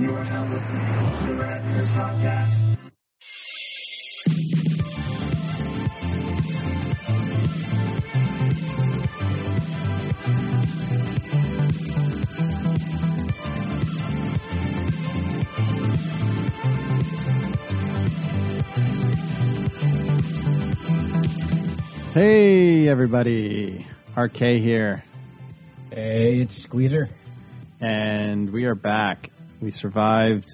You are now listening to the Red Podcast. Hey, everybody. RK here. Hey, it's Squeezer. And we are back. We survived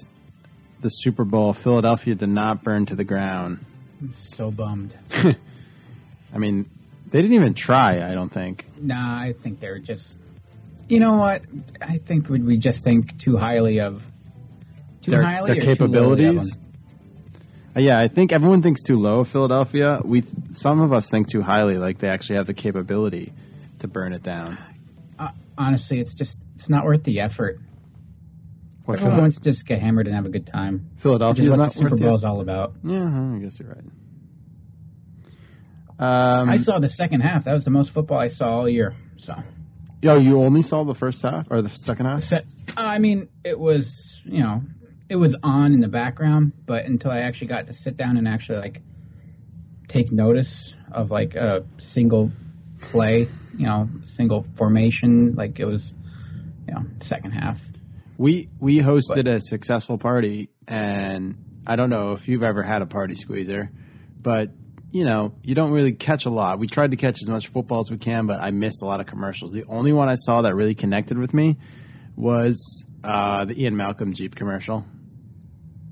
the Super Bowl. Philadelphia did not burn to the ground. I'm so bummed. I mean, they didn't even try, I don't think. Nah, I think they're just. You know what? I think would we just think too highly of too Their- highly their or too lowly of capabilities? Uh, Yeah, I think everyone thinks too low of Philadelphia. We some of us think too highly, like they actually have the capability to burn it down. Uh, honestly, it's just it's not worth the effort. What, Everyone wants to just get hammered and have a good time. Which is what the Super worth Bowl is all about. Yeah, I guess you're right. Um, I saw the second half. That was the most football I saw all year. So, Yo, you only saw the first half or the second half? Se- I mean, it was you know it was on in the background, but until I actually got to sit down and actually like take notice of like a single play, you know, single formation, like it was, you know, second half. We we hosted a successful party, and I don't know if you've ever had a party squeezer, but you know you don't really catch a lot. We tried to catch as much football as we can, but I missed a lot of commercials. The only one I saw that really connected with me was uh, the Ian Malcolm Jeep commercial.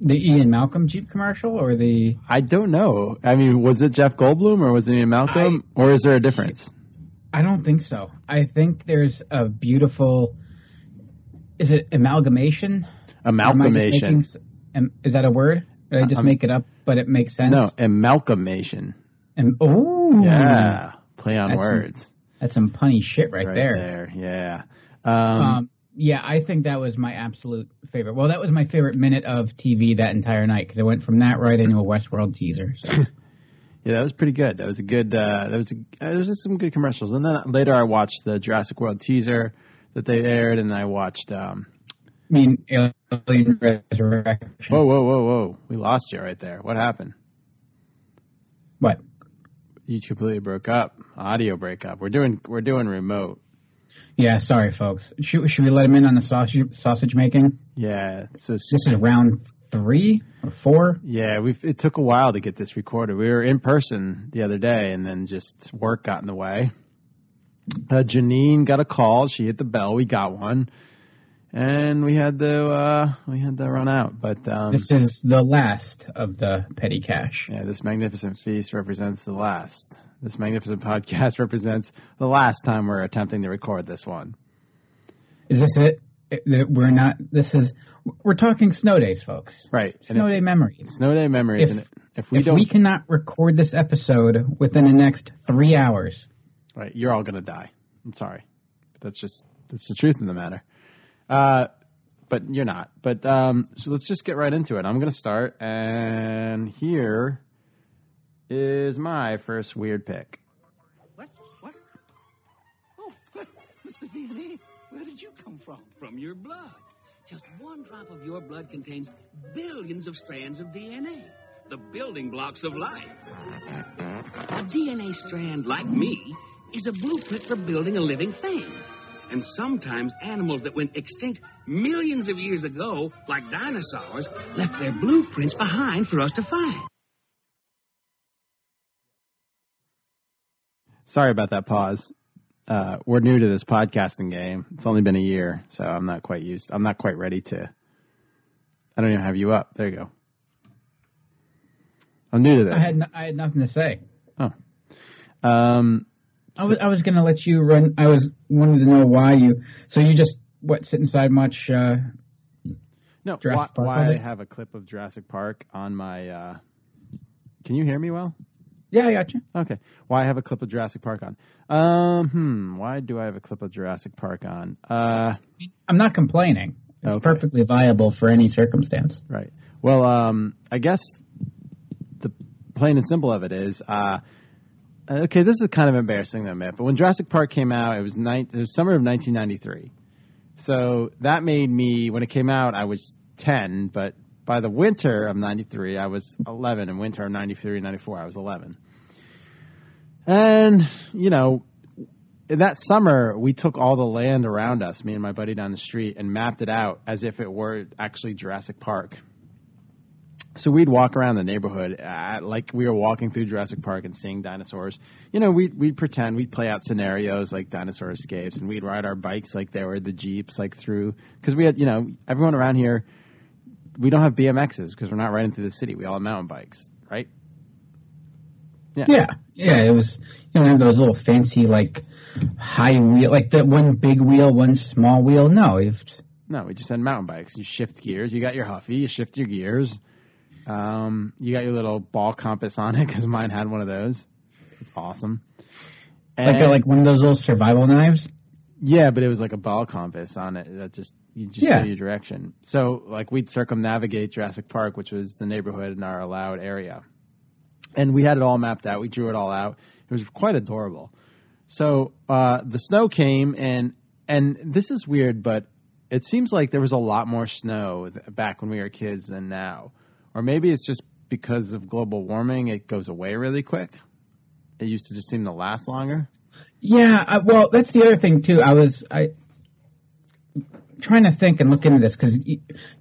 The Ian Malcolm Jeep commercial or the I don't know. I mean, was it Jeff Goldblum or was it Ian Malcolm, or is there a difference? I don't think so. I think there's a beautiful. Is it amalgamation? Or am I just Amalgamation. making Is that a word? Did I just Um, make it up, but it makes sense? No, amalgamation. And, oh, Yeah, play on That's some- words. That's some punny shit right, Right there. there. Yeah. Um, Um, yeah, I think that was my absolute favorite. Well, that was my favorite minute of TV that entire night because I went from that right into a Westworld teaser. So. Yeah, that was pretty good. That was a good. Uh, that was a, uh, there was just some good commercials. And then later, I watched the Jurassic World teaser that they aired, and I watched. Um, I mean, Alien Resurrection. whoa, whoa, whoa, whoa! We lost you right there. What happened? What? You completely broke up. Audio breakup. We're doing. We're doing remote. Yeah, sorry, folks. Should, should we let him in on the sausage sausage making? Yeah. So This is round three or four. yeah, we. It took a while to get this recorded. We were in person the other day, and then just work got in the way. Uh, Janine got a call. She hit the bell. We got one, and we had to. Uh, we had to run out. But um, This is the last of the petty cash. Yeah, this magnificent feast represents the last. This magnificent podcast represents the last time we're attempting to record this one. Is this it? We're not. This is. We're talking snow days, folks. Right. Snow if- day memories. Snow day memories. If- and if we if don't, we cannot record this episode within the next three hours, right, you're all gonna die. I'm sorry, but that's just that's the truth of the matter. Uh, but you're not. But um, so let's just get right into it. I'm gonna start, and here is my first weird pick. What? What? Oh, Mr. DNA, where did you come from? From your blood. Just one drop of your blood contains billions of strands of DNA, the building blocks of life. A DNA strand, like me, is a blueprint for building a living thing. And sometimes animals that went extinct millions of years ago, like dinosaurs, left their blueprints behind for us to find. Sorry about that pause. Uh, we're new to this podcasting game. It's only been a year, so I'm not quite used. I'm not quite ready to. I don't even have you up. There you go. I'm new to this. I had no, I had nothing to say. um, I was I was gonna let you run. I was wanted to know why you. So you just what sit inside much? Uh, no, Jurassic why, Park why I have a clip of Jurassic Park on my. Uh, can you hear me well? yeah, I got you. Okay. Why I have a clip of Jurassic Park on? Um, hmm. Why do I have a clip of Jurassic Park on? Uh, I'm not complaining. It's Okay. perfectly viable for any circumstance. Right. Well, um, I guess the plain and simple of it is, uh, okay, this is kind of embarrassing to admit, but when Jurassic Park came out, it was nine, it was summer of 1993. So that made me, when it came out, I was 10, but by the winter of 93, I was 11. In winter of 93 94, I was 11. And, you know, in that summer, we took all the land around us, me and my buddy down the street, and mapped it out as if it were actually Jurassic Park. So we'd walk around the neighborhood uh, like we were walking through Jurassic Park and seeing dinosaurs. You know, we'd, we'd pretend, we'd play out scenarios like dinosaur escapes, and we'd ride our bikes like they were the Jeeps, like through, because we had, you know, everyone around here, we don't have BMXs because we're not riding through the city. We all have mountain bikes, right? Yeah, yeah. yeah. It was you know those little fancy like high wheel, like that one big wheel, one small wheel. No, you've No, we just had mountain bikes. You shift gears. You got your Huffy. You shift your gears. Um, you got your little ball compass on it because mine had one of those. It's awesome. like And- like one of those little survival knives. yeah, but it was like a ball compass on it that just you just Yeah. show you direction. So like we'd circumnavigate Jurassic Park, which was the neighborhood in our allowed area, and we had it all mapped out. We drew it all out. It was quite adorable. So uh, the snow came, and and this is weird, but it seems like there was a lot more snow back when we were kids than now, or maybe it's just because of global warming. It goes away really quick. It used to just seem to last longer. Yeah, I, well, that's the other thing too. I was I trying to think and look into this because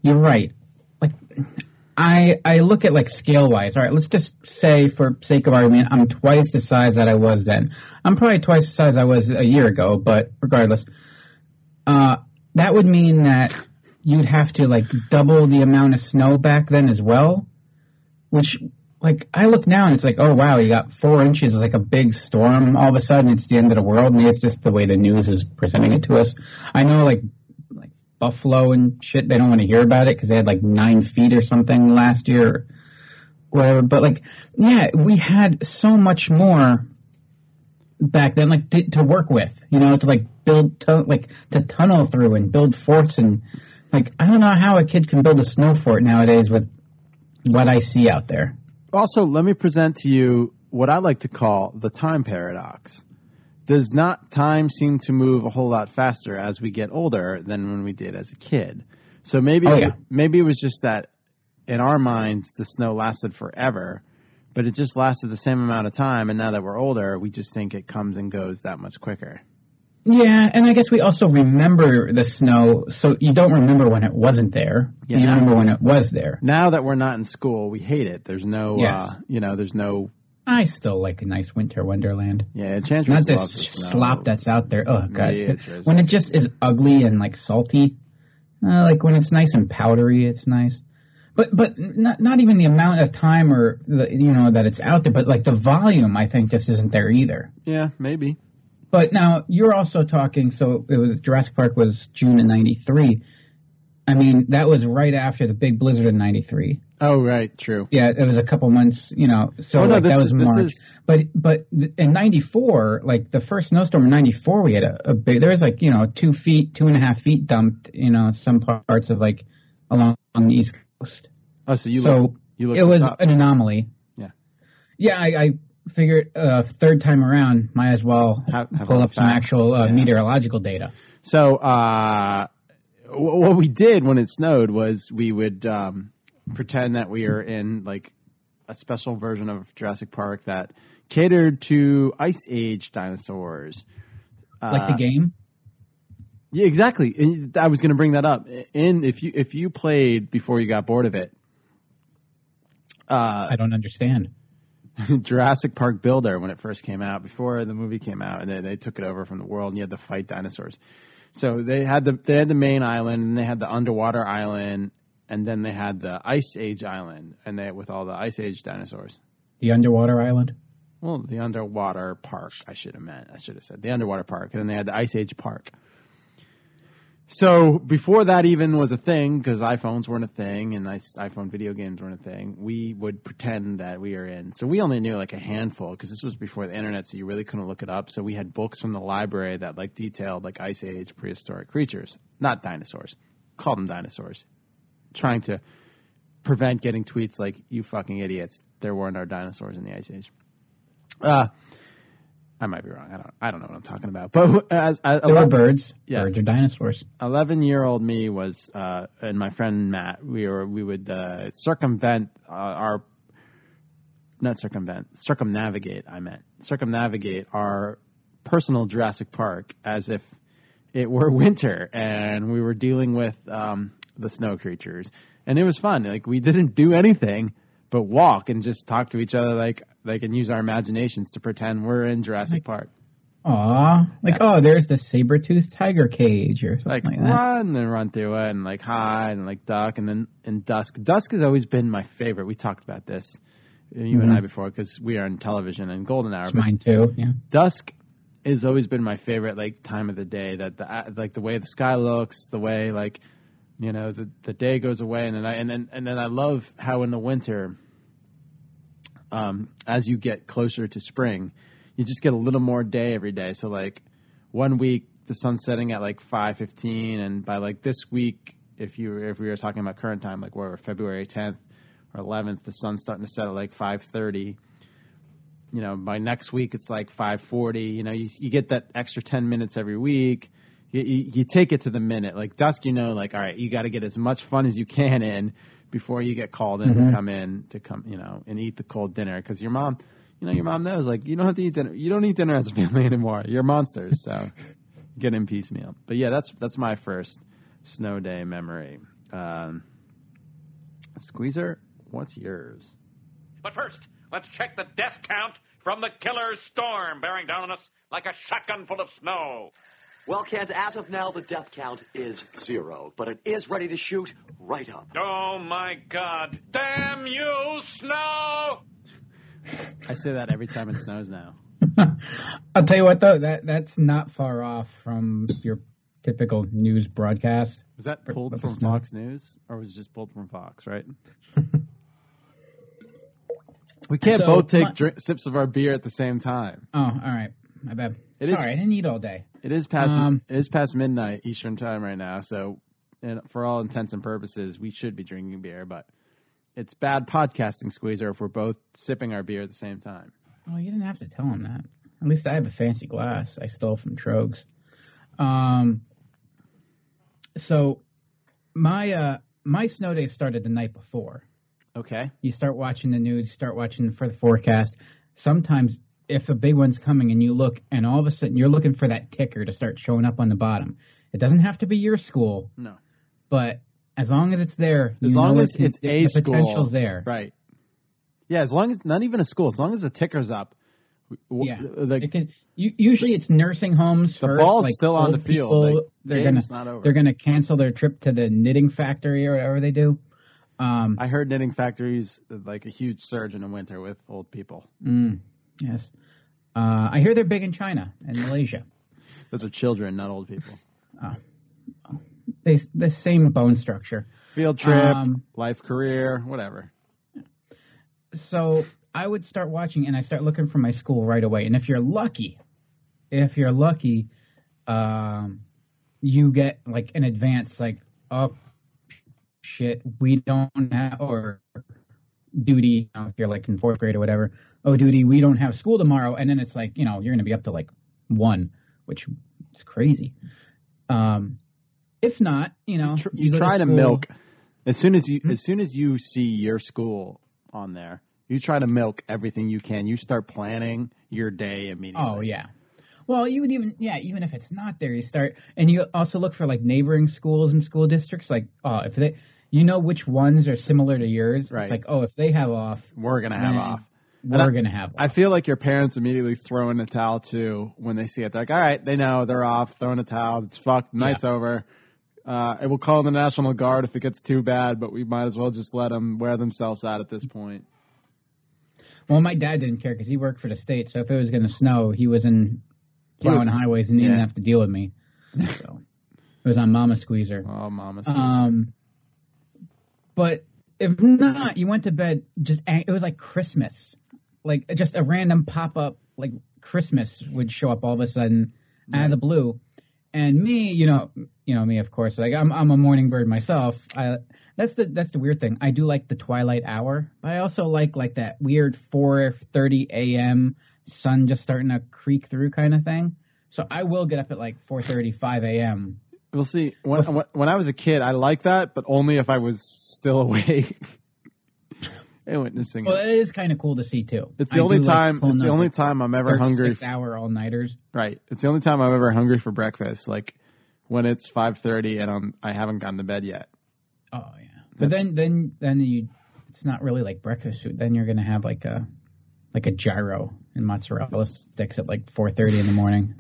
you're right. Like, I I look at like scale wise. All right, let's just say for sake of argument, I'm twice the size that I was then. I'm probably twice the size I was a year ago, but regardless, uh, that would mean that you'd have to like double the amount of snow back then as well, which like I look now and it's like, oh wow, you got four inches, like a big storm. All of a sudden, it's the end of the world. Maybe it's just the way the news is presenting it to us. I know, like, like Buffalo and shit, they don't want to hear about it because they had like nine feet or something last year, or whatever. But like, yeah, we had so much more back then, like to, to work with, you know, to like build, tu- like to tunnel through and build forts and like I don't know how a kid can build a snow fort nowadays with what I see out there. Also, let me present to you what I like to call the time paradox. Does not time seem to move a whole lot faster as we get older than when we did as a kid? So maybe Oh, yeah. maybe it was just that in our minds the snow lasted forever, but it just lasted the same amount of time and now that we're older, we just think it comes and goes that much quicker. Yeah, and I guess we also remember the snow, so you don't remember when it wasn't there. Yeah, you now- remember when it was there. Now that we're not in school, we hate it. There's no Yes. uh, you know, there's no I still like a nice winter wonderland. yeah, Enchantress Not this slop that's out there. Oh god, Yeah, when it just is ugly and like salty. Uh, like when it's nice and powdery, it's nice. But but not not even the amount of time or the, you know that it's out there, but like the volume, I think just isn't there either. Yeah, maybe. But now you're also talking. So it was Jurassic Park was June of '93. I mean, that was right after the big blizzard in '93. Oh, right, true. Yeah, it was a couple months. You know, so Oh, no, like that was is- March. is- But but in '94, like the first snowstorm in '94, we had a, a big. There was like you know two feet, two and a half feet dumped. You know, some parts of like along the East Coast. Oh, so you so look, you look it was up. an anomaly. Yeah. Yeah, I, I figured uh, third time around, might as well Have- have pull up the some actual uh, Yeah. meteorological data. So, uh, wh- what we did when it snowed was we would um, pretend that we were in like a special version of Jurassic Park that catered to Ice Age dinosaurs. Like the Uh, game. Yeah, exactly. I was going to bring that up. In if you if you played before you got bored of it, uh, I don't understand. Jurassic Park Builder when it first came out, before the movie came out, and they, they took it over from the world, and you had to fight dinosaurs. So they had the they had the main island, and they had the underwater island, and then they had the Ice Age island, and they with all the Ice Age dinosaurs. The underwater island. Well, the underwater park, I should have meant. I should have said the underwater park, and then they had the Ice Age park. So before that even was a thing, because iPhones weren't a thing and iPhone video games weren't a thing, we would pretend that we were in. So we only knew like a handful, because this was before the internet, so you really couldn't look it up. So we had books from the library that like detailed like Ice Age prehistoric creatures, not dinosaurs. Call them dinosaurs. Trying to prevent getting tweets like "you fucking idiots." There weren't our dinosaurs in the Ice Age. Uh, I might be wrong. I don't. I don't know what I'm talking about. But as, as There were birds. Yeah. Birds are dinosaurs. 11 year old me was uh, and my friend Matt we were we would uh, circumvent uh, our not circumvent circumnavigate I meant circumnavigate our personal Jurassic Park as if it were winter and we were dealing with um, the snow creatures and it was fun like we didn't do anything but walk and just talk to each other like like and use our imaginations to pretend we're in Jurassic Park Aw, like oh, there's the saber-toothed tiger cage or something like, like, that. run and run through it and like hide and like duck and then in dusk dusk has always been my favorite we talked about this uh, you and i before because we are in television and golden hour It's mine too. Yeah. dusk has always been my favorite like time of the day that the uh, like the way the sky looks the way like you know the the day goes away and then i and then and then i love how in the winter um as you get closer to spring you just get a little more day every day. So like one week the sun's setting at like 5:15 and by like this week if you if we were talking about current time like where February 10th or 11th the sun's starting to set at like 5:30 you know by next week it's like 5:40 you know you, you get that extra 10 minutes every week. You, you, you take it to the minute. Like dusk you know like all right you got to get as much fun as you can in before you get called in to come in to come you know and eat the cold dinner. Because your mom you know your mom knows like you don't have to eat dinner you don't eat dinner as a family anymore. You're monsters so get in piecemeal. But yeah that's that's my first snow day memory. Um, squeezer what's yours? But first, let's check the death count from the killer storm bearing down on us like a shotgun full of snow. Well, Kent, as of now, the death count is zero, but it is ready to shoot right up. Oh my god. Damn you, snow! i say that every time it snows now I'll tell you what though, that that's not far off from your typical news broadcast. was that pulled but from fox news or was it just pulled from fox right we can't So, both take my- drink, sips of our beer at the same time Oh, all right. My bad. It is- Sorry, I didn't eat all day. It is past Um, it is past midnight Eastern time right now, so and for all intents and purposes, we should be drinking beer, but it's bad podcasting squeezer if we're both sipping our beer at the same time. Well, you didn't have to tell him that. At least I have a fancy glass I stole from Trogs. Um, so my uh my snow day started the night before. Okay. You start watching the news, you start watching for the forecast. Sometimes if a big one's coming and you look and all of a sudden you're looking for that ticker to start showing up on the bottom. It doesn't have to be your school, No. but as long as it's there, As long as it can- it's a the school. potential's there. Right. Yeah, as long as not even a school, as long as the ticker's up. w- Yeah, The, It can, usually it's nursing homes The first. ball's like still on the field, people, like, they're gonna not over. they're gonna cancel their trip to the knitting factory or whatever they do. Um, I heard knitting factories like a huge surge in the winter with old people. mm, yes, uh, I hear they're big in China and Malaysia. Those are children, not old people. They the same bone structure. Field trip, Um, life, career, whatever. So I would start watching and I start looking for my school right away. And if you're lucky, if you're lucky, um, you get like an advance, like, oh shit, we don't have, or duty, you know, if you're like in fourth grade or whatever, oh duty, we don't have school tomorrow. And then it's like, you know, you're going to be up to like one, which is crazy. Um, if not, you know, Tr- you you try to school- milk as soon as you Hmm? as soon as you see your school on there you try to milk everything you can you start planning your day immediately Oh yeah. Well, you would even yeah, even if it's not there, you start and you also look for like neighboring schools and school districts. Like, oh, if they, you know which ones are similar to yours. Right. It's like, oh, if they have off, we're gonna have off We're I- gonna have. Off. i feel like your parents immediately throw in the towel too when they see it they're like all right they know they're off throwing a towel it's fucked night's over uh, it will call in the national guard if it gets too bad but we might as well just let them wear themselves out at this point well, my dad didn't care because he worked for the state, so if it was gonna snow, he was in plowing highways and he didn't have to deal with me. So it was on Mama Squeezer. oh mama Um, but if not, you went to bed just ang- it was like Christmas, like just a random pop up like Christmas would show up all of a sudden out of the blue, and me, you know, you know me of course, like I'm I'm a morning bird myself. I that's the that's the weird thing. I do like the twilight hour, but I also like like that weird 4:30 a.m. sun just starting to creak through kind of thing. So I will get up at like 4:30, 5 a.m. We'll see. When, when I was a kid, I liked that, but only if I was still awake and witnessing Well, it. it is kind of cool to see too. It's I the only do like time. It's the only like, time I'm ever hungry. 36 hour all nighters. Right. It's the only time I'm ever hungry for breakfast. Like when it's five thirty and I'm I haven't gotten to bed yet. Oh yeah. But then then then you it's not really like breakfast food. Then you're gonna have like a like a gyro and mozzarella sticks at like 4:30 in the morning.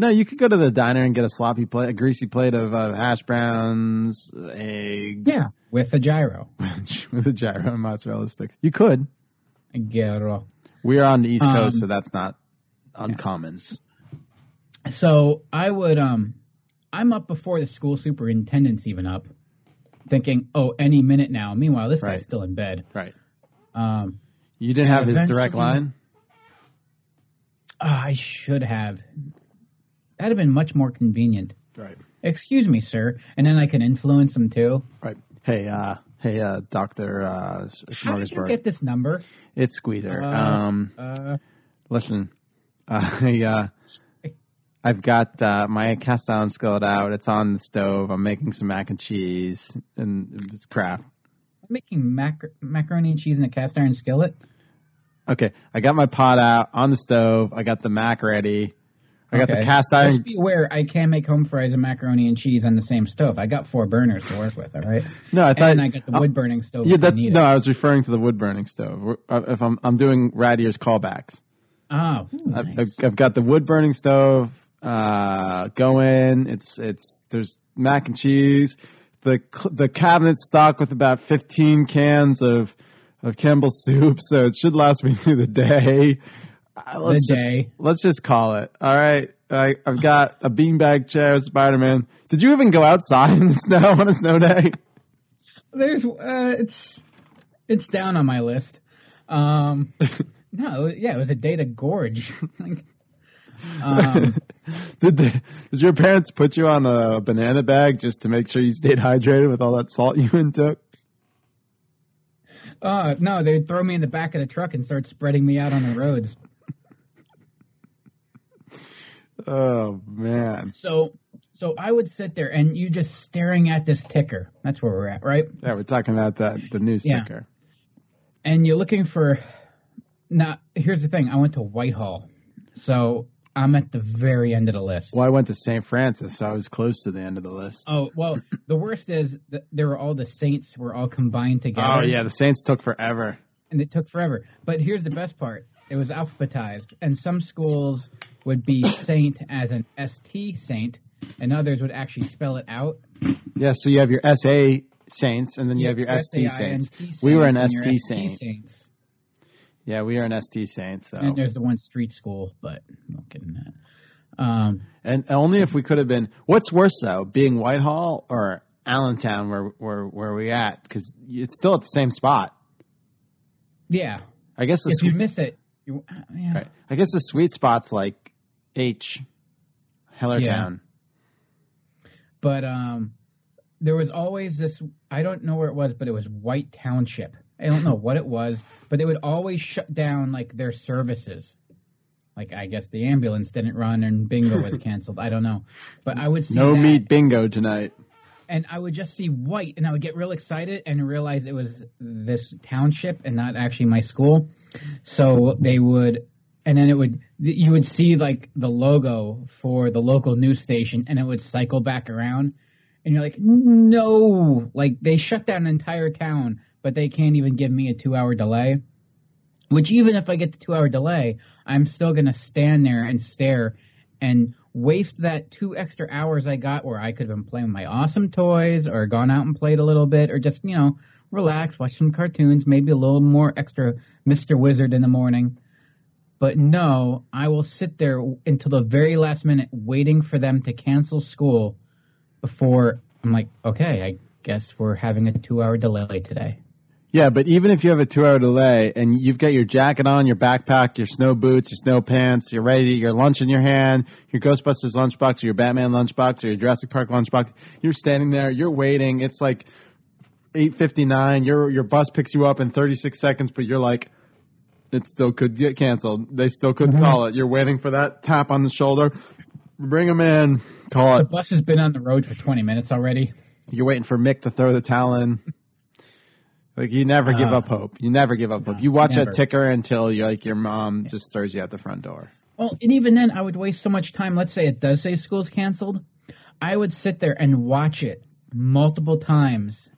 No, you could go to the diner and get a sloppy plate, a greasy plate of uh, hash browns, eggs, Yeah, with a gyro. with a gyro and mozzarella sticks. You could. A gyro. We are on the East Um, Coast, so that's not uncommon. So I would um I'm up before the school superintendent's even up, thinking, oh, any minute now. Meanwhile, this Right. guy's still in bed. Right. Um, You didn't have his direct line. ah, I should have. That'd have been much more convenient. Right. Excuse me, sir, and then I can influence him too. Right. Hey, uh, hey, uh, Doctor uh, How did you get this number? it's Squeezer. Uh, um, Uh, listen, uh, I, uh, I've got uh, my cast iron skillet out. It's on the stove. I'm making some mac and cheese, and it's crap. I'm making mac- macaroni and cheese in a cast iron skillet. Okay, I got my pot out on the stove. I got the mac ready. I got the cast iron. Just be aware, I can make home fries and macaroni and cheese on the same stove. I got four burners to work with. All right, No, I thought and I got the wood burning stove. Yeah, that's no. it. I was referring to the wood burning stove. Uh, If I'm I'm doing Radier's callbacks. Oh, ooh, I've, nice. I've, got the wood burning stove uh, going. It's it's there's mac and cheese. The the cabinet's stocked with about 15 cans of of Campbell's soup, so it should last me through the day. Uh, let's The just. Let's just call it. All right. I, I've got a beanbag chair, Spider Man. Did you even go outside in the snow on a snow day? There's uh, it's it's down on my list. Um, no, yeah, it was a day to gorge. Like, um, Did the, did your parents put you on a banana bag just to make sure you stayed hydrated with all that salt you intook? uh, no, they'd throw me in the back of the truck and start spreading me out on the roads. Oh man, So, so I would sit there and you just staring at this ticker. That's where we're at, right? yeah, we're talking about that the news Yeah. sticker. and you're looking for now here's the thing i went to whitehall so i'm at the very end of the list Well, I went to St. Francis, so I was close to the end of the list. oh well the worst is that there were all the saints were all combined together Oh yeah, the Saints took forever. and it took forever but here's the best part it was alphabetized and some schools would be saint as an st saint and others would actually spell it out Yeah, so you have your SA Saints, and then you have your ST S-A-I-N-T Saints. We were an ST ST saints Yeah, we are an ST Saint. So, and there's the one street school but I'm not getting that um and only if we could have been. What's worse though, being Whitehall or Allentown, where where where we at? Because it's still at the same spot. yeah I guess if you miss it, you, uh, yeah. right. I guess the sweet spot's like H, Hellertown. But um, there was always this. I don't know where it was, but it was White Township. I don't know what it was, but they would always shut down like their services. Like I guess the ambulance didn't run and bingo was canceled. I don't know, but I would see No that, meat bingo tonight. And I would just see white, and I would get real excited and realize it was this township and not actually my school. So they would, and then it would, you would see like the logo for the local news station, and it would cycle back around, and you're like, no, like they shut down an entire town, but they can't even give me a two hour delay. Which even if I get the two hour delay, I'm still gonna stand there and stare and waste that two extra hours I got where I could have been playing with my awesome toys or gone out and played a little bit or just, you know, relax, watch some cartoons, maybe a little more extra Mr. Wizard in the morning. But no, I will sit there until the very last minute waiting for them to cancel school before I'm like, okay, I guess we're having a two hour delay today. Yeah, but even if you have a two hour delay and you've got your jacket on, your backpack, your snow boots, your snow pants, you're ready, your lunch in your hand, your Ghostbusters lunchbox, or your Batman lunchbox, or your Jurassic Park lunchbox, you're standing there, you're waiting. It's like eight fifty nine. Your your bus picks you up in thirty six seconds, but you're like, it still could get canceled. They still could Mm-hmm. call it. You're waiting for that tap on the shoulder. Bring them in. Call The it. bus has been on the road for 20 minutes already. You're waiting for Mick to throw the towel in. Like you never give Uh, up hope. You never give up hope. You watch never. that ticker until you're like your mom just throws you out the front door. Well, and even then, I would waste so much time. Let's say it does say school's canceled. I would sit there and watch it multiple times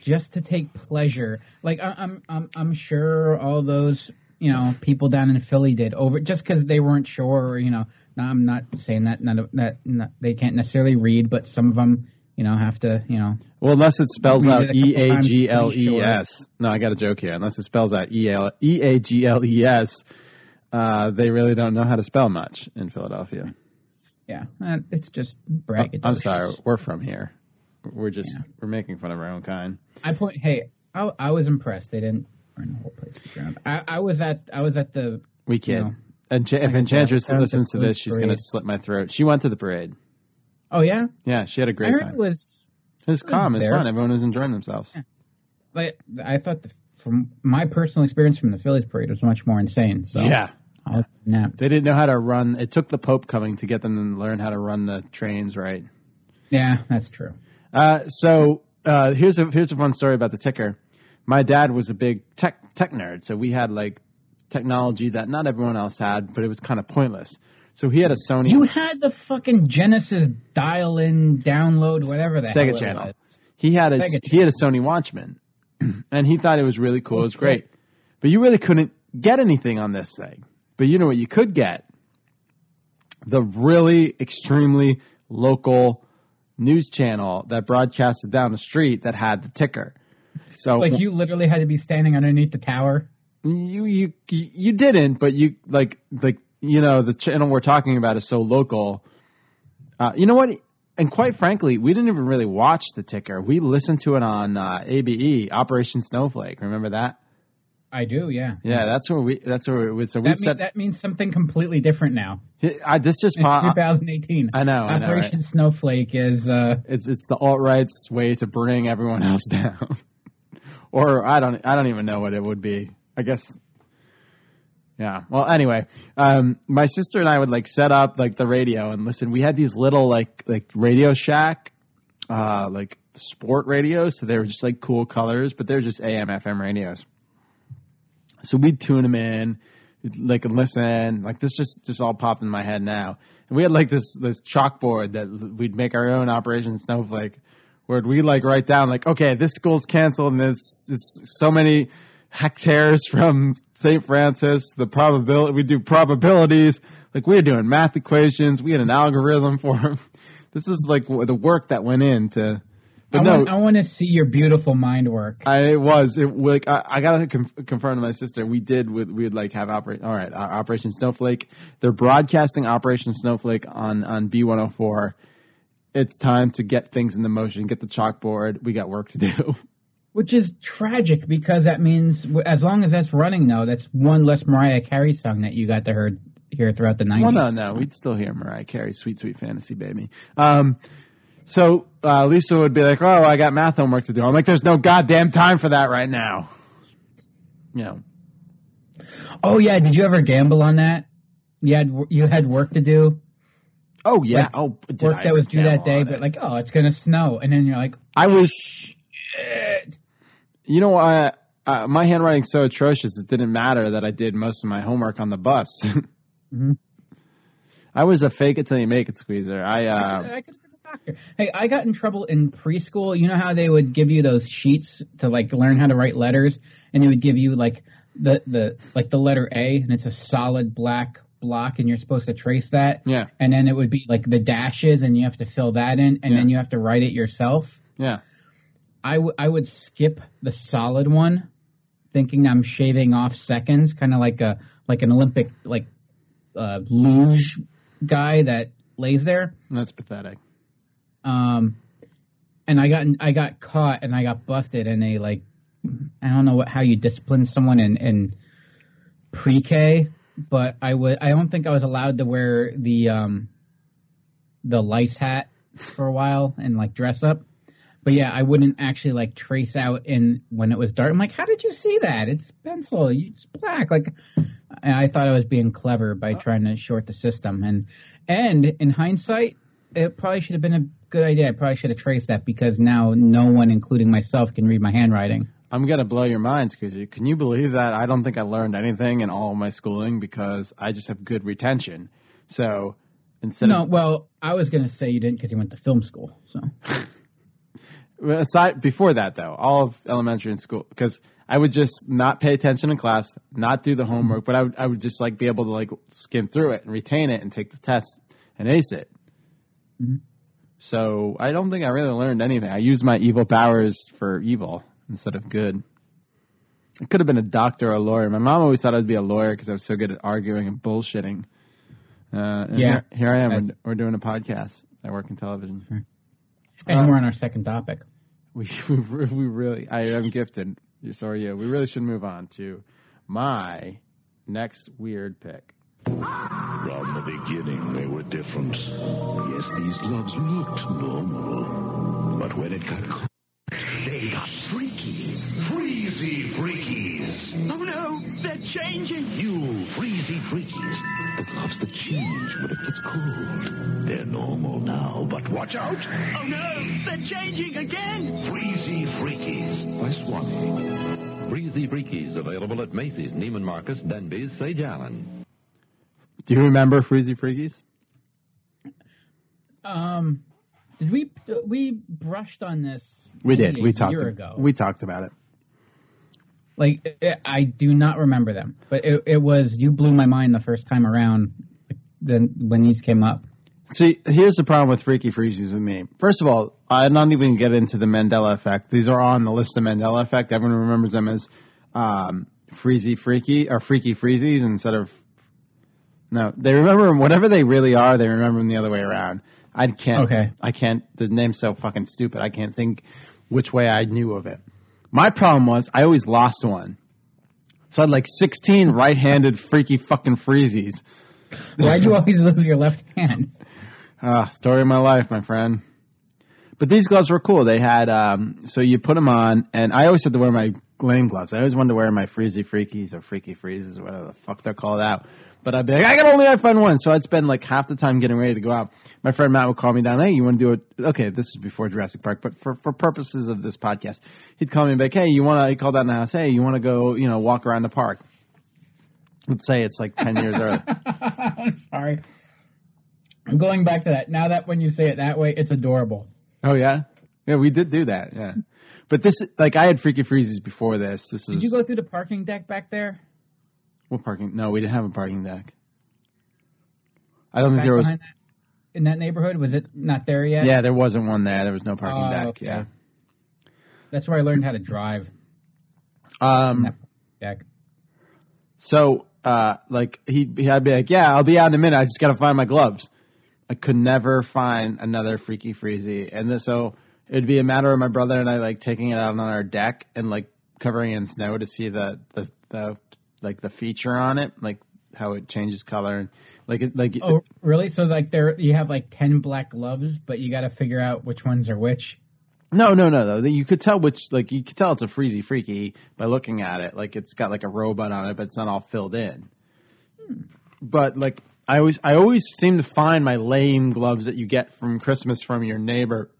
just to take pleasure. Like I, I'm, I'm, I'm sure all those you know people down in Philly did over just because they weren't sure. Or, you know, now I'm not saying that none of that not, they can't necessarily read, but some of them you know have to you know Well, unless it spells out it a couple E A G to L E. S. No, I got a joke here. Unless it spells out E L E A G L E S, uh, they really don't know how to spell much in Philadelphia. yeah. Uh, it's just braggadocious. I'm sorry, we're from here. We're just Yeah. we're making fun of our own kind. I point. Hey, I, I was impressed. They didn't burn the whole place to the ground. I, I was at I was at the We kid. know, and if Enchantress I was at listens to this, she's gonna slit my throat. She went to the parade. Oh yeah, Yeah, she had a great heard time. it was It was calm. It was there. fun. Everyone was enjoying themselves. like I thought the, from my personal experience from the Phillies parade was much more insane. So Yeah. I'll. They didn't know how to run. It took the Pope coming to get them to learn how to run the trains right. Yeah, that's true. Uh, so uh, here's a here's a fun story about the ticker. My dad was a big tech tech nerd, so we had like technology that not everyone else had, but it was kind of pointless. So he had a Sony You had the fucking Genesis dial-in download, whatever the Sega Channel. was. He had a Sega he had a Sony Watchman, and he thought it was really cool. It was great, but you really couldn't get anything on this thing. But you know what you could get? The really extremely local news channel that broadcasted down the street that had the ticker. So Like you literally had to be standing underneath the tower. you you you didn't, but you like like you know the channel we're talking about is so local. Uh, you know what? And quite frankly, we didn't even really watch the ticker. We listened to it on uh, ABE, Operation Snowflake. Remember that? I do, yeah. Yeah, that's where we. That's where we. So we That, mean, said. that means something completely different now. I, this just pop. 2018. I know, I know, Operation right? Snowflake is uh, It's it's the alt right's way to bring everyone else down, or I don't I don't even know what it would be. I guess. Yeah. Well, anyway, um, my sister and I would like set up like the radio and listen. We had these little like like Radio Shack, uh, like sport radios. So they were just like cool colors, but they're just AM FM radios. So we'd tune them in, like and listen. Like this just just all popped in my head now. And we had like this this chalkboard that we'd make our own Operation Snowflake, where we like write down like, okay, this school's canceled and it's it's so many hectares from St. Francis. The probability we do probabilities. Like we are doing math equations. We had an algorithm for them. This is like the work that went into. But I, no, want, I want to see your beautiful mind work. I it was it like I, I gotta com- confirm to my sister. We did with we would like have operate. All right, uh, Operation Snowflake. They're broadcasting Operation Snowflake on on B one hundred four. It's time to get things into motion. Get the chalkboard. We got work to do. Which is tragic because that means as long as that's running though, that's one less Mariah Carey song that you got to hear hear throughout the 90s. well, no, no, we'd still hear Mariah Carey, "Sweet Sweet Fantasy Baby." Um, so uh, Lisa would be like, "Oh, I got math homework to do." I'm like, "There's no goddamn time for that right now." You know, Oh yeah, did you ever gamble on that? You had you had work to do, oh yeah, Like, oh did work I that was due that day, but it? like, oh, it's gonna snow, and then you're like, I was shit. You know, I, uh, my handwriting's so atrocious it didn't matter that I did most of my homework on the bus. Mhm. I was a fake it till you make it squeezer. I uh, I could have been a doctor. Hey, I got in trouble in preschool. You know how they would give you those sheets to like learn how to write letters, and they would give you like the the like the letter A, and it's a solid black block, and you're supposed to trace that. yeah, And then it would be like the dashes, and you have to fill that in, and Yeah. then you have to write it yourself. yeah. I, w- I would skip the solid one, thinking I'm shaving off seconds, kind of like a like an Olympic like uh, luge guy that lays there. That's pathetic. Um, and I got I got caught and I got busted, and they like I don't know what how you discipline someone in in pre-K, but I would I don't think I was allowed to wear the um the lice hat for a while and like dress up. But yeah, I wouldn't actually like trace out in when it was dark. I'm like, how did you see that? It's pencil. It's black. Like, I thought I was being clever by oh. trying to short the system. And and in hindsight, it probably should have been a good idea. I probably should have traced that because now no one, including myself, can read my handwriting. I'm gonna blow your minds, Kuzi. Can you believe that? I don't think I learned anything in all of my schooling because I just have good retention. So instead No, of well, I was gonna say you didn't because you went to film school. So aside before that though, all of elementary and school because I would just not pay attention in class, not do the homework, but I would I would just like be able to like skim through it and retain it and take the test and ace it. Mm-hmm. So I don't think I really learned anything. I used my evil powers for evil instead of good. I could have been a doctor or a lawyer. My mom always thought I'd be a lawyer because I was so good at arguing and bullshitting. Uh, and Yeah. here, here I am. We're, we're doing a podcast. I work in television. Hmm. Uh, and we're on our second topic. We, we really I am gifted. So are you. We really should move on to my next weird pick. From the beginning, they were different. Yes, these gloves looked normal. But when it got cold, they got freaky. Freezy Freakies. Oh no, they're changing. New Freezy Freakies. The gloves that change when it gets cold. They're normal now, but watch out. Oh no, they're changing again. Freezy Freakies by Swany. Freezy Freakies available at Macy's, Neiman Marcus, Denby's, Sage Allen. Do you remember Freezy Freakies? Um, did we we brushed on this? We did. a We talked. year ago. We talked about it. like I do not remember them, but it, it was you blew my mind the first time around. Then when these came up, See, here's the problem with Freaky Freezies with me. First of all, I'm not even get into the Mandela effect. These are on the list of Mandela effect. Everyone remembers them as um, Freezy Freaky or Freaky Freezies instead of. No, they remember them, whatever they really are. They remember them the other way around. I can't. Okay. I can't. The name's so fucking stupid. I can't think which way I knew of it. My problem was I always lost one. So I had like 16 right-handed freaky fucking freezies. why'd you always lose your left hand? Ah, story of my life, my friend. But these gloves were cool. They had um, so you put them on, and I always had to wear my lame gloves. I always wanted to wear my freezy freakies or freaky freezes, or whatever the fuck they're called out. But I'd be like, I can only find one, so I'd spend like half the time getting ready to go out. My friend Matt would call me down. Hey, you want to do it? Okay, this is before Jurassic Park, but for for purposes of this podcast, he'd call me and be like, Hey, you want to? He called down the house. Hey, you want to go? You know, walk around the park. Let's say it's like ten years early. Sorry, I'm going back to that. Now that when you say it that way, it's adorable. Oh yeah, yeah, we did do that. Yeah, but this like I had freaky freezes before this. This was Did you go through the parking deck back there? What parking? No, we didn't have a parking deck. I don't think Back there was. behind that, in that neighborhood, was it not there yet? Yeah, there wasn't one there. There was no parking Oh, deck. okay. Yeah. that's where I learned how to drive. Um. That deck. So, uh, like he, he, I'd be like, "Yeah, I'll be out in a minute. I just got to find my gloves." I could never find another freaky freezy, and this, so it'd be a matter of my brother and I like taking it out on our deck and like covering it in snow to see the the, the like the feature on it, like how it changes color and like it like Oh, really? So like there, you have like ten black gloves, but you got to figure out which ones are which. No, no, no, though. You could tell which, like, you could tell it's a freezy freaky by looking at it. Like, it's got like a robot on it, but it's not all filled in. Hmm. But like, I always, I always seem to find my lame gloves that you get from Christmas from your neighbor,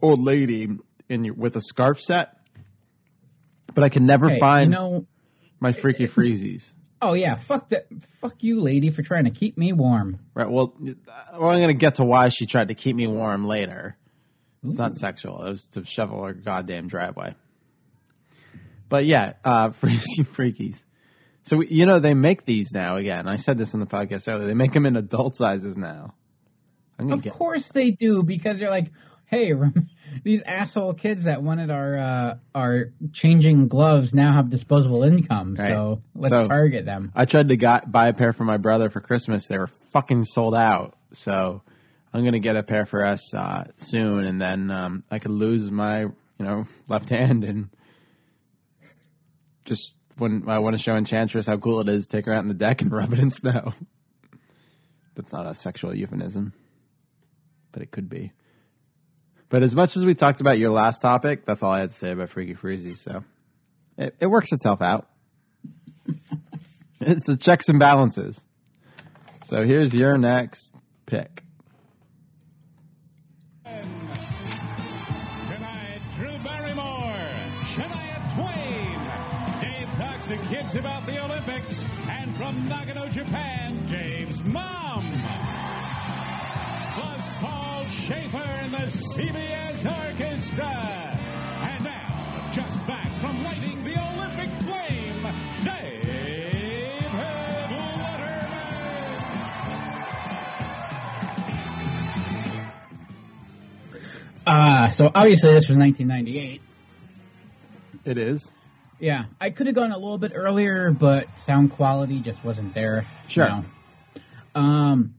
old lady, in your with a scarf set. But I can never Hey, find you know. My freaky freezies. Oh yeah, fuck that. Fuck you, lady, for trying to keep me warm. Right. Well, well, I'm gonna get to why she tried to keep me warm later. It's not sexual. It was to shovel her goddamn driveway. But yeah, uh, freaky freakies. So we- you know they make these now again. I said this on the podcast earlier. They make them in adult sizes now. I'm Of get. course they do because they're like, hey, these asshole kids that wanted our uh, our changing gloves now have disposable income, Right. so let's So- target them. I tried to got, buy a pair for my brother for Christmas. They were fucking sold out. So I'm gonna get a pair for us uh, soon, and then um, I could lose my you know left hand and just when I want to show Enchantress how cool it is, take her out in the deck and rub it in snow. That's not a sexual euphemism, but it could be. But as much as we talked about your last topic, that's all I had to say about Freaky Freezy. So it, it works itself out. it's the checks and balances. So here's your next pick. Tonight, Drew Barrymore, Shania Twain. Dave talks to kids about the Olympics. And from Nagano, Japan, Dave's mom. Plus Paul Shaffer and the CBS Orchestra. And now, just back from lighting the Olympic flame, Dave Letterman. Uh, so obviously this was 1998. It is. Yeah, I could have gone a little bit earlier, but sound quality just wasn't there. Sure. You know. Um.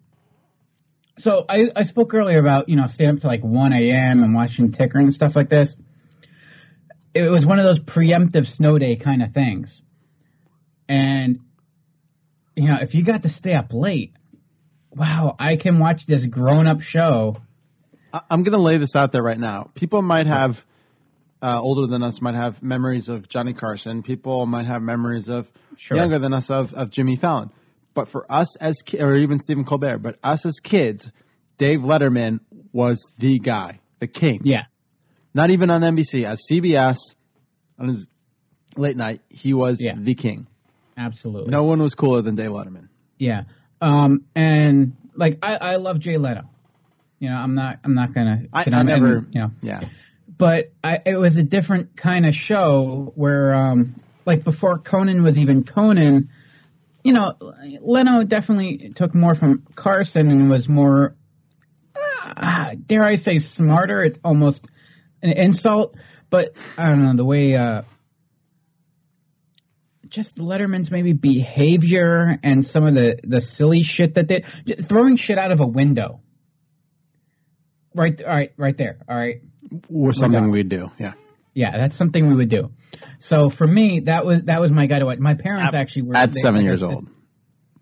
So I, I spoke earlier about you know staying up to like 1 a.m. and watching Ticker and stuff like this. It was one of those preemptive snow day kind of things, and you know if you got to stay up late, wow, I can watch this grown up show. I'm going to lay this out there right now. People might have, uh, older than us, might have memories of Johnny Carson. People might have memories of Sure. younger than us of, of Jimmy Fallon. But for us as ki- or even Stephen Colbert, but us as kids, Dave Letterman was the guy, the king. Yeah, Not even on NBC, as CBS on his late night, he was Yeah. the king. absolutely. No one was cooler than Dave Letterman. Yeah. Um, and like I, I love Jay Leno. You know, I'm not I'm not gonna I, shit I on him, never, you know. yeah. But I it was a different kind of show where um like before Conan was even Conan, you know, Leno definitely took more from Carson and was more uh, dare I say smarter. It's almost an insult, but I don't know the way uh just Letterman's maybe behavior and some of the the silly shit that they just throwing shit out of a window. Right, all right, right there. All right, Was something we'd do. Yeah. Yeah, that's something we would do. So for me, that was that was my guy to watch. My parents At- actually were At they- seven I years said- old.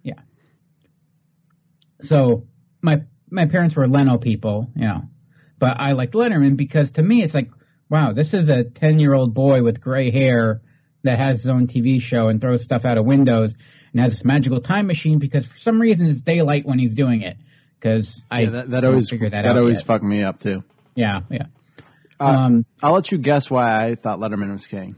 Yeah. So my my parents were Leno people, you know, but I liked Letterman because to me it's like, wow, this is a ten year old boy with gray hair that has his own TV show and throws stuff out of windows and has this magical time machine because for some reason it's daylight when he's doing it. Because I Yeah, that, that always figure that, that, always yet. fucked me up too. yeah yeah. Uh, um, I'll let you guess why I thought Letterman was king.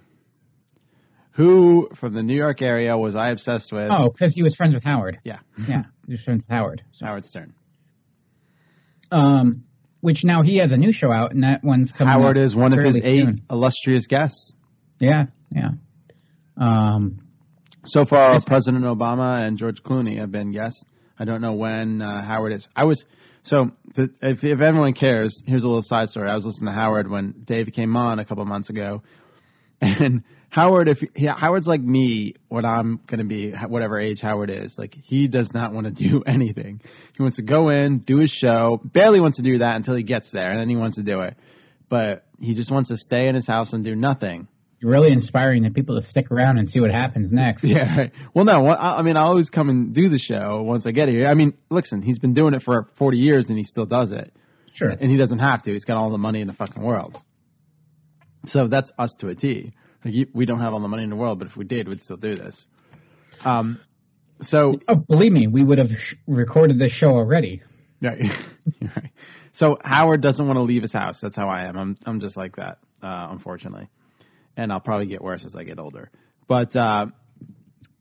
Who from the New York area was I obsessed with? oh, because he was friends with Howard. yeah, Yeah, he was friends with Howard. So, Howard Stern. um, which now he has a new show out, and that one's coming. Howard is one of his eight soon. illustrious guests. Yeah, yeah. Um, So far, President Obama and George Clooney have been guests. I don't know when uh, Howard is. I was so if, if everyone cares, here's a little side story. I was listening to Howard when Dave came on a couple months ago, and Howard, if Howard's like me when I'm to be whatever age Howard is, like he does not want to do anything. He wants to go in, do his show, barely wants to do that until he gets there, and then he wants to do it. But he just wants to stay in his house and do nothing. Really inspiring the people to stick around and see what happens next. Yeah. Right. Well, no. I I mean, I always come and do the show once I get here. I mean, listen, he's been doing it for 40 years and he still does it. Sure. And he doesn't have to. He's got all the money in the fucking world. So that's us to a T. Like, you- we don't have all the money in the world, but if we did, we'd still do this. Um. So Oh, believe me, we would have sh- recorded this show already. Right. Right. So Howard doesn't want to leave his house. That's how I am. I'm I'm just like that, uh, unfortunately. And I'll probably get worse as I get older. But uh,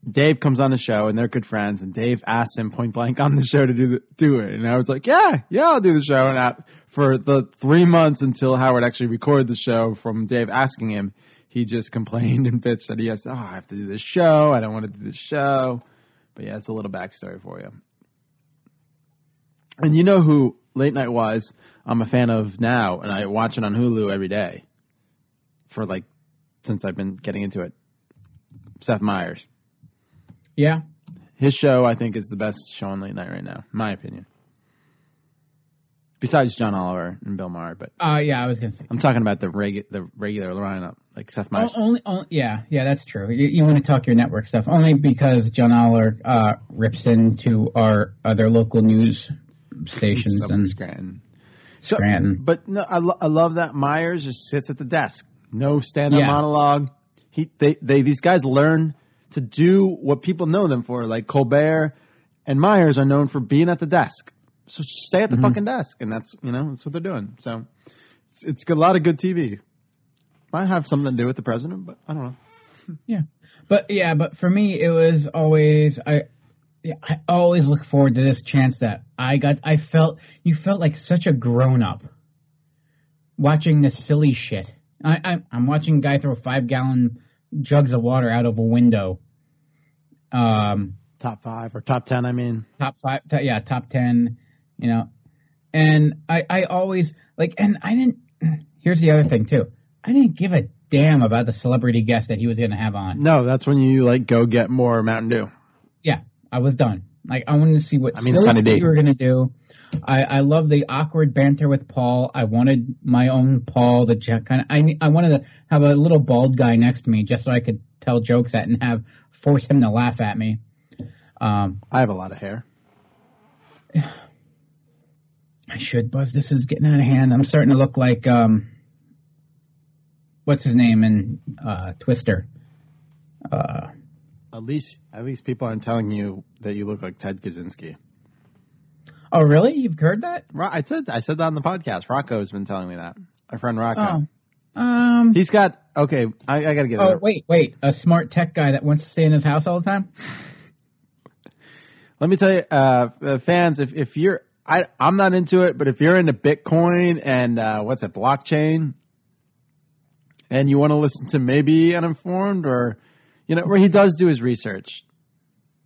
Dave comes on the show and they're good friends. And Dave asks him point blank on the show to do the, do it. And I was like, yeah, yeah, I'll do the show. And I, for the three months until Howard actually recorded the show from Dave asking him, he just complained and bitched that he has, oh, I have to do this show. I don't want to do this show. But yeah, it's a little backstory for you. And you know who Late Night was? I'm a fan of now, and I watch it on Hulu every day for like since I've been getting into it. Seth Meyers. Yeah. His show, I think, is the best show on Late Night right now, in my opinion. Besides John Oliver and Bill Maher, but Uh, yeah, I was gonna say. I'm talking about the regu- the regular lineup, like Seth Meyers. only, only, yeah, yeah, that's true. You, you want to talk your network stuff only because John Oliver uh, rips into our other local news stations and Scranton. So- Scranton. But no, I, lo- I love that Meyers just sits at the desk, no stand-up Yeah. monologue. He, they, they, these guys learn to do what people know them for. Like Colbert and Meyers are known for being at the desk. So stay at the mm-hmm. fucking desk, and that's you know that's what they're doing. So it's, it's a lot of good TV. Might have something to do with the president, but I don't know. Yeah, but yeah, but for me, it was always I. Yeah, I always look forward to this chance that I got. I felt you felt like such a grown up watching this silly shit. I, I I'm watching a guy throw five gallon jugs of water out of a window. Um, Top five or top ten, I mean. top five, t- yeah, top ten, you know. And I, I always like, and I didn't. Here's the other thing too. I didn't give a damn about the celebrity guest that he was going to have on. No, that's when you like go get more Mountain Dew. Yeah, I was done. Like I wanted to see what I mean, silly Sunny D. you were going to do. I, I love the awkward banter with Paul. I wanted my own Paul, the kind of. I I wanted to have a little bald guy next to me just so I could tell jokes at and have force him to laugh at me. Um, I have a lot of hair. I should, Buzz. This is getting out of hand. I'm starting to look like um, what's his name in uh, Twister. Uh, At least, at least people aren't telling you that you look like Ted Kaczynski. Oh, really? You've heard that? I said, I said that on the podcast. Rocco's been telling me that. My friend Rocco. Oh, um. He's got okay. I, I gotta get. It. Oh, it. wait, wait. A smart tech guy that wants to stay in his house all the time. Let me tell you, uh, uh, fans, if if you're, I I'm not into it, but if you're into Bitcoin and uh, what's it, blockchain, and you want to listen to maybe uninformed or, you know, where he does do his research.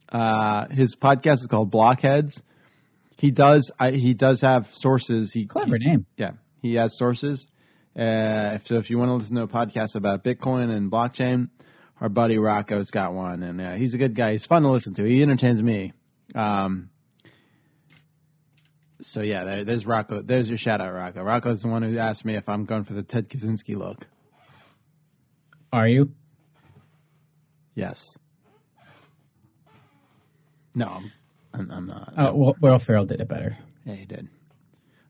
Uh, his podcast is called Blockheads. He does. I, he does have sources. He Clever he- name. Yeah, he has sources. Uh, so if you want to listen to a podcast about Bitcoin and blockchain, our buddy Rocco's got one, and uh, he's a good guy. He's fun to listen to. He entertains me. Um, so yeah, there, there's Rocco. There's your shout out, Rocco. Rocco's the one who asked me if I'm going for the Ted Kaczynski look. Are you? Yes. No, I'm, I'm, I'm not. Oh, well, Will Ferrell did it better. Yeah, he did.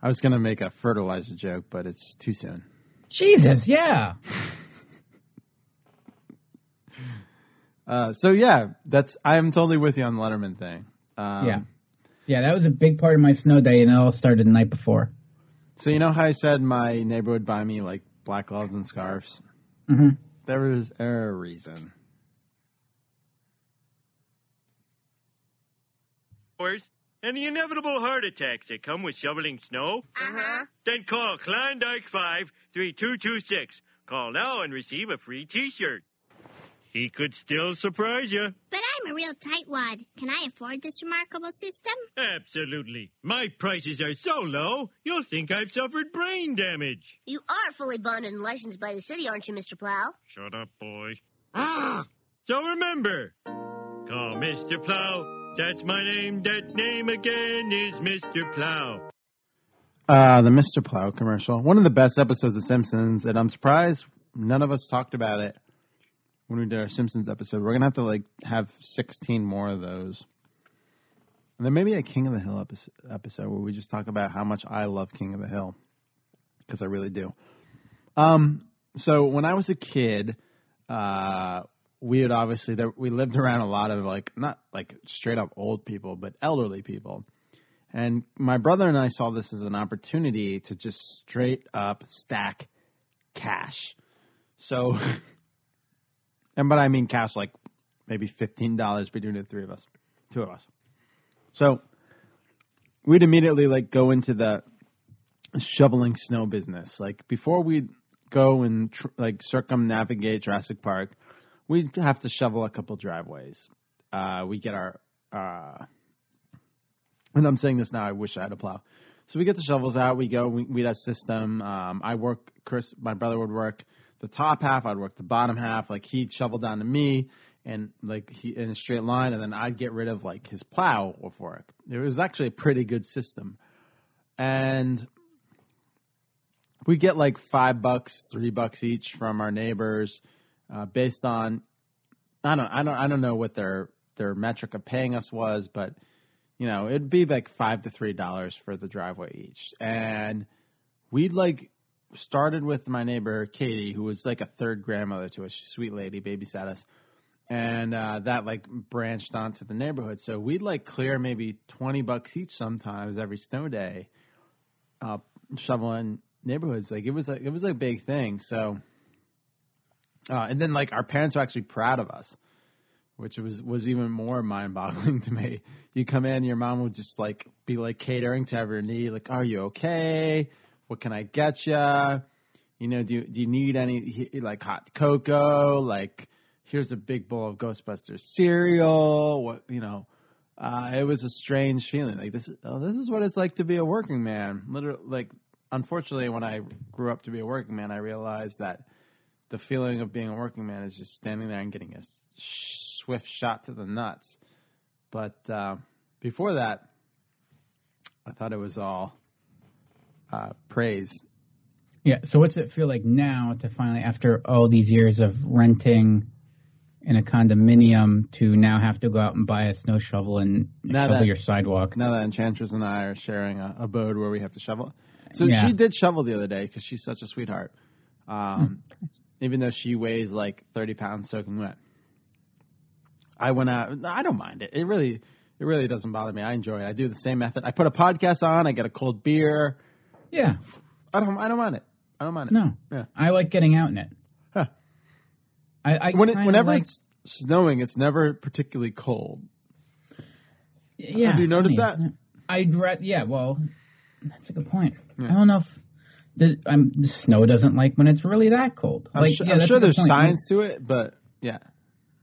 I was gonna make a fertilizer joke, but it's too soon. Jesus, yeah. Uh, so yeah, that's I'm totally with you on the Letterman thing. Um, yeah. Yeah, that was a big part of my snow day, and it all started the night before. So you know how I said my neighbor would buy me like black gloves and scarves? hmm There was a reason. Hours, and the inevitable heart attacks that come with shoveling snow? Uh-huh. Then call Klondike 5 3226. Call now and receive a free t shirt. He could still surprise you. But I'm a real tightwad. Can I afford this remarkable system? Absolutely. My prices are so low, you'll think I've suffered brain damage. You are fully bonded and licensed by the city, aren't you, Mr. Plow? Shut up, boy. Ah! So remember, call Mr. Plow. That's my name. That name again is Mr. Plow. Uh, the Mr. Plow commercial. One of the best episodes of Simpsons, and I'm surprised none of us talked about it when we did our Simpsons episode. We're gonna have to like have 16 more of those. And then maybe a King of the Hill episode, where we just talk about how much I love King of the Hill because I really do. Um, so when I was a kid, uh, we would obviously there, we lived around a lot of like not like straight up old people, but elderly people. And my brother and I saw this as an opportunity to just straight up stack cash. So, and but I mean cash like maybe fifteen dollars between the three of us, two of us. So we'd immediately like go into the shoveling snow business. Like before we'd go and tr- like circumnavigate Jurassic Park, we'd have to shovel a couple driveways. Uh, we get our, uh, and I'm saying this now. I wish I had a plow. So we get the shovels out. We go. We, we'd have system. Um, I work. Chris, my brother would work the top half. I'd work the bottom half. Like he'd shovel down to me, and like he in a straight line, and then I'd get rid of like his plow of work. It was actually a pretty good system, and we get like five bucks, three bucks each from our neighbors, uh, based on I don't I don't I don't know what their their metric of paying us was, but you know it'd be like five to three dollars for the driveway each, and we'd like started with my neighbor Katie, who was like a third grandmother to us, sweet lady, babysat us, and uh, that like branched onto the neighborhood. So we'd like clear maybe twenty bucks each sometimes every snow day, uh, shoveling neighborhoods. Like it was a, it was a big thing. So, uh, and then like our parents were actually proud of us. Which was was even more mind boggling to me. You come in, your mom would just like be like catering to every need, like, "Are you okay? What can I get you? You know, do you, do you need any like hot cocoa? Like, here's a big bowl of Ghostbusters cereal. What you know? Uh, it was a strange feeling. Like this, oh, this is what it's like to be a working man. Literally, like, unfortunately, when I grew up to be a working man, I realized that the feeling of being a working man is just standing there and getting a swift shot to the nuts. But uh, before that, I thought it was all uh, praise. Yeah. So what's it feel like now to finally, after all these years of renting in a condominium, to now have to go out and buy a snow shovel and Now shovel that- your sidewalk? Now that Enchantress and I are sharing a abode where we have to shovel. So Yeah. she did shovel the other day because she's such a sweetheart. Um, even though she weighs like 30 pounds soaking wet. I went out. I don't mind it. It really, it really doesn't bother me. I enjoy it. I do the same method. I put a podcast on. I get a cold beer. Yeah. I don't. I don't mind it. I don't mind it. No. Yeah. I like getting out in it. Huh. I, I When it, whenever like, it's snowing, it's never particularly cold. yeah, Have you noticed that? I'd re- yeah. Well, that's a good point. I don't know if the, um, the snow doesn't like when it's really that cold. I'm like, sure, yeah, I'm sure there's point. science to it, but yeah.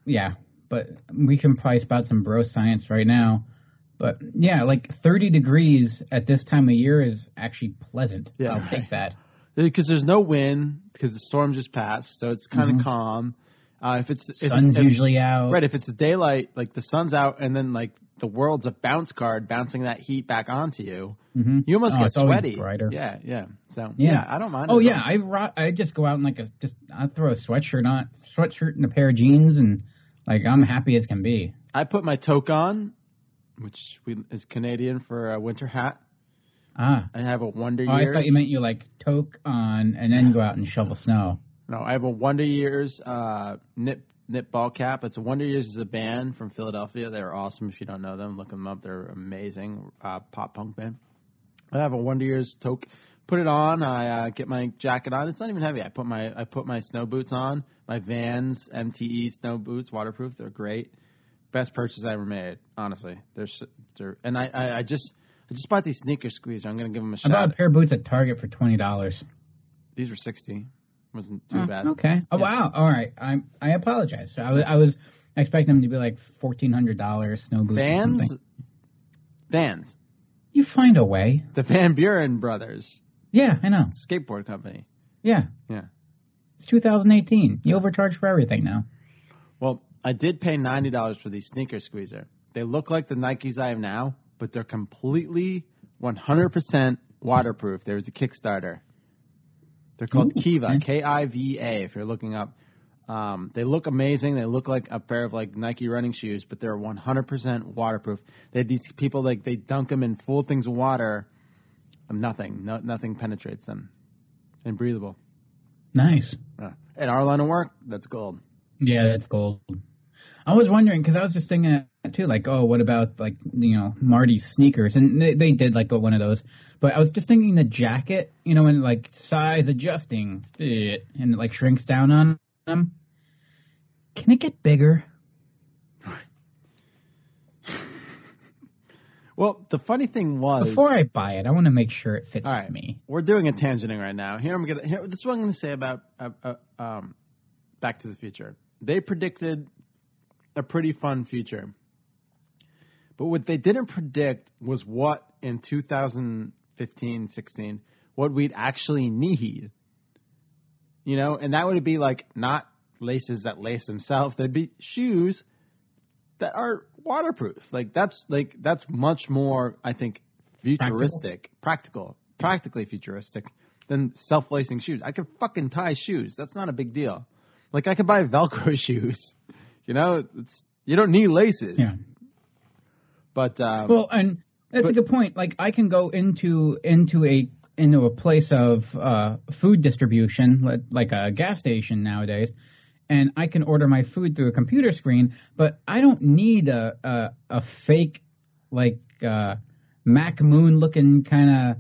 Yeah, but we can probably spot some bro science right now. But yeah, like 30 degrees at this time of year is actually pleasant. Yeah, I'll take that. because there's no wind because the storm just passed, so it's kind of Mhm. calm. Uh, if it's if, Sun's if- usually out. right? If it's daylight, like the sun's out, and then like the world's a bounce card, bouncing that heat back onto you. Mhm. You almost Oh, get sweaty. brighter. Yeah, yeah. So Yeah. yeah, I don't mind. Oh yeah. I ro- I just go out in like a just I throw a sweatshirt on, sweatshirt and a pair of jeans, and like I'm happy as can be. I put my toque on, which we, is Canadian for a winter hat. Ah, I have a Wonder oh, I thought you meant you like toque on and then go out and shovel snow. No, I have a Wonder Years uh, knit knit ball cap. It's a Wonder Years is a band from Philadelphia. They're awesome. If you don't know them, look them up. They're amazing uh, pop punk band. I have a Wonder Years toque. Put it on. I uh, get my jacket on. It's not even heavy. I put my I put my snow boots on. My Vans MTE snow boots, waterproof. They're great. Best purchase I ever made. Honestly, they're, they're and I, I I just I just bought these sneaker squeezer. I'm gonna give them a shot. I bought a pair of boots at Target for twenty dollars. These were sixty. Wasn't too bad. Okay. Oh wow. All right. I I apologize. I was I was expecting them to be like fourteen hundred dollars snow boots. Vans. Vans. You find a way. The Van Doren brothers Yeah, I know. skateboard company. Yeah. Yeah. It's 2018. You overcharge for everything now. Well, I did pay ninety dollars for these sneaker squeezer. They look like the Nikes I have now, but they're completely one hundred percent waterproof. There's a Kickstarter. They're called Ooh, Kiva, okay. K I V A. If you're looking up, um, they look amazing. They look like a pair of like Nike running shoes, but they're one hundred percent waterproof. They these people like they dunk them in full things of water, and nothing, no, nothing penetrates them, and breathable. Nice. Uh, in our line of work, that's gold. Yeah, that's gold. I was wondering because I was just thinking too, like, oh, what about like you know Marty's sneakers? And they, they did like one of those, but I was just thinking the jacket, you know, and like size adjusting fit and it like shrinks down on them. Can it get bigger? Well, the funny thing was Before I buy it, I want to make sure it fits All right. me. We're doing a tangenting right now. Here I'm gonna. Here, this is what I'm gonna say about uh, uh, um, Back to the Future. They predicted a pretty fun future, but what they didn't predict was what in 2015, 16, what we'd actually need. You know, and that would be like not laces that lace themselves. There'd be shoes that are waterproof. Like that's like that's much more, I think, futuristic, practical, practically futuristic than self-lacing shoes. I could fucking tie shoes. That's not a big deal. Like I could buy Velcro shoes. You know, it's you don't need laces. Yeah. But um, Well, and that's a good point. Like I can go into into a into a place of uh, food distribution, li- like a gas station nowadays, and I can order my food through a computer screen, but I don't need a a, a fake like uh, Max Headroom looking kind of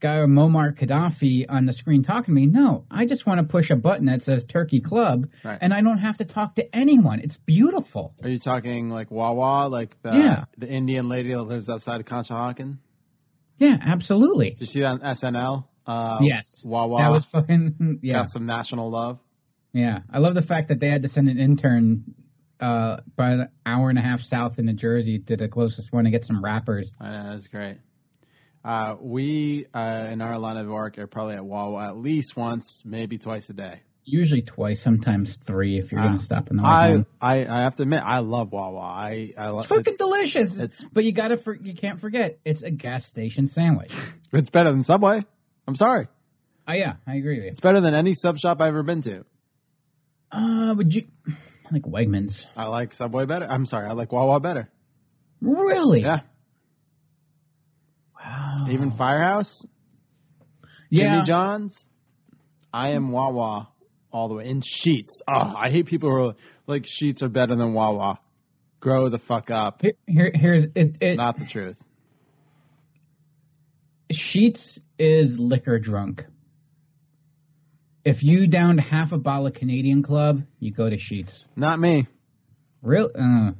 guy or Muammar Gaddafi on the screen talking to me. No, I just want to push a button that says Turkey Club, Right. and I don't have to talk to anyone. It's beautiful. Are you talking like Wawa, like the Yeah. the Indian lady that lives outside of Conshohocken? Yeah, absolutely. Did you see that on SNL? Uh, yes, Wawa. that was fucking yeah. Got some national love. Yeah, I love the fact that they had to send an intern uh, about an hour and a half south in New Jersey to the closest one to get some wrappers. I know that's great. Uh, we uh, in our line of work are probably at Wawa at least once, maybe twice a day. Usually twice, sometimes three if you're Uh, going to stop in the I. I I have to admit I love Wawa. I I love It's fucking delicious. It's but you gotta for, you can't forget it's a gas station sandwich. it's better than Subway. I'm sorry. Oh yeah, I agree with you. It's better than any sub shop I've ever been to. Uh, would you I like Wegmans? I like Subway better. I'm sorry, I like Wawa better. Really? Yeah. Wow. Even Firehouse, Yeah. Jimmy John's. I am Wawa all the way in Sheetz. Oh, I hate people who are like Sheetz are better than Wawa. Grow the fuck up. Here, here here's it, it. Not the truth. Sheetz is liquor drunk. If you downed half a bottle of Canadian Club, you go to Sheetz. Not me. Real? Uh,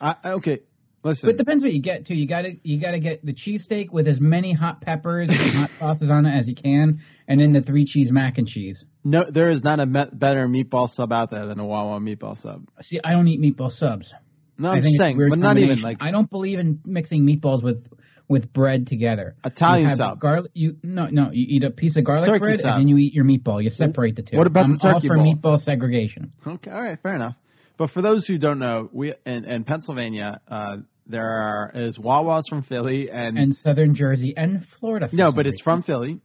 I, okay, listen. but it depends what you get too. You gotta you gotta get the cheesesteak with as many hot peppers and hot sauces on it as you can, and then the three cheese mac and cheese. no, there is not a me- better meatball sub out there than a Wawa meatball sub. See, I don't eat meatball subs. No, I'm just saying, but not even like I don't believe in mixing meatballs with with bread together. Italian you sub. Garlic, you no no. You eat a piece of garlic Turkey bread sub. and then you eat your meatball. You separate the two. What about I'm the turkey all for bowl? meatball segregation. Okay, all right, fair enough. But for those who don't know, we in, in Pennsylvania, uh, there are is Wawa's from Philly and, And Southern Jersey and Florida. no, but it's reason. from Philly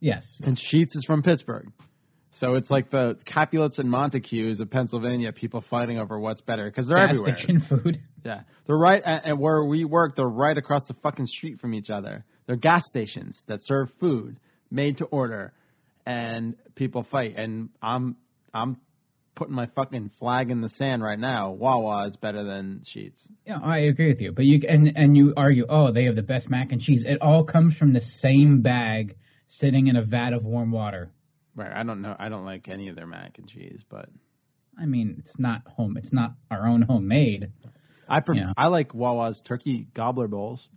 yes. and Sheetz is from Pittsburgh. So it's like the Capulets and Montagues of Pennsylvania, people fighting over what's better because they're Gas everywhere. station food. Yeah, they're right, and, and where we work, they're right across the fucking street from each other. They're gas stations that serve food made to order, and people fight. And I'm I'm putting my fucking flag in the sand right now. Wawa is better than Sheetz. Yeah, I agree with you. But you and and you argue, oh, they have the best mac and cheese. It all comes from the same bag, sitting in a vat of warm water. Right? I don't know. I don't like any of their mac and cheese, but I mean, it's not home. It's not our own homemade. I pref- Yeah. I like Wawa's turkey gobbler bowls.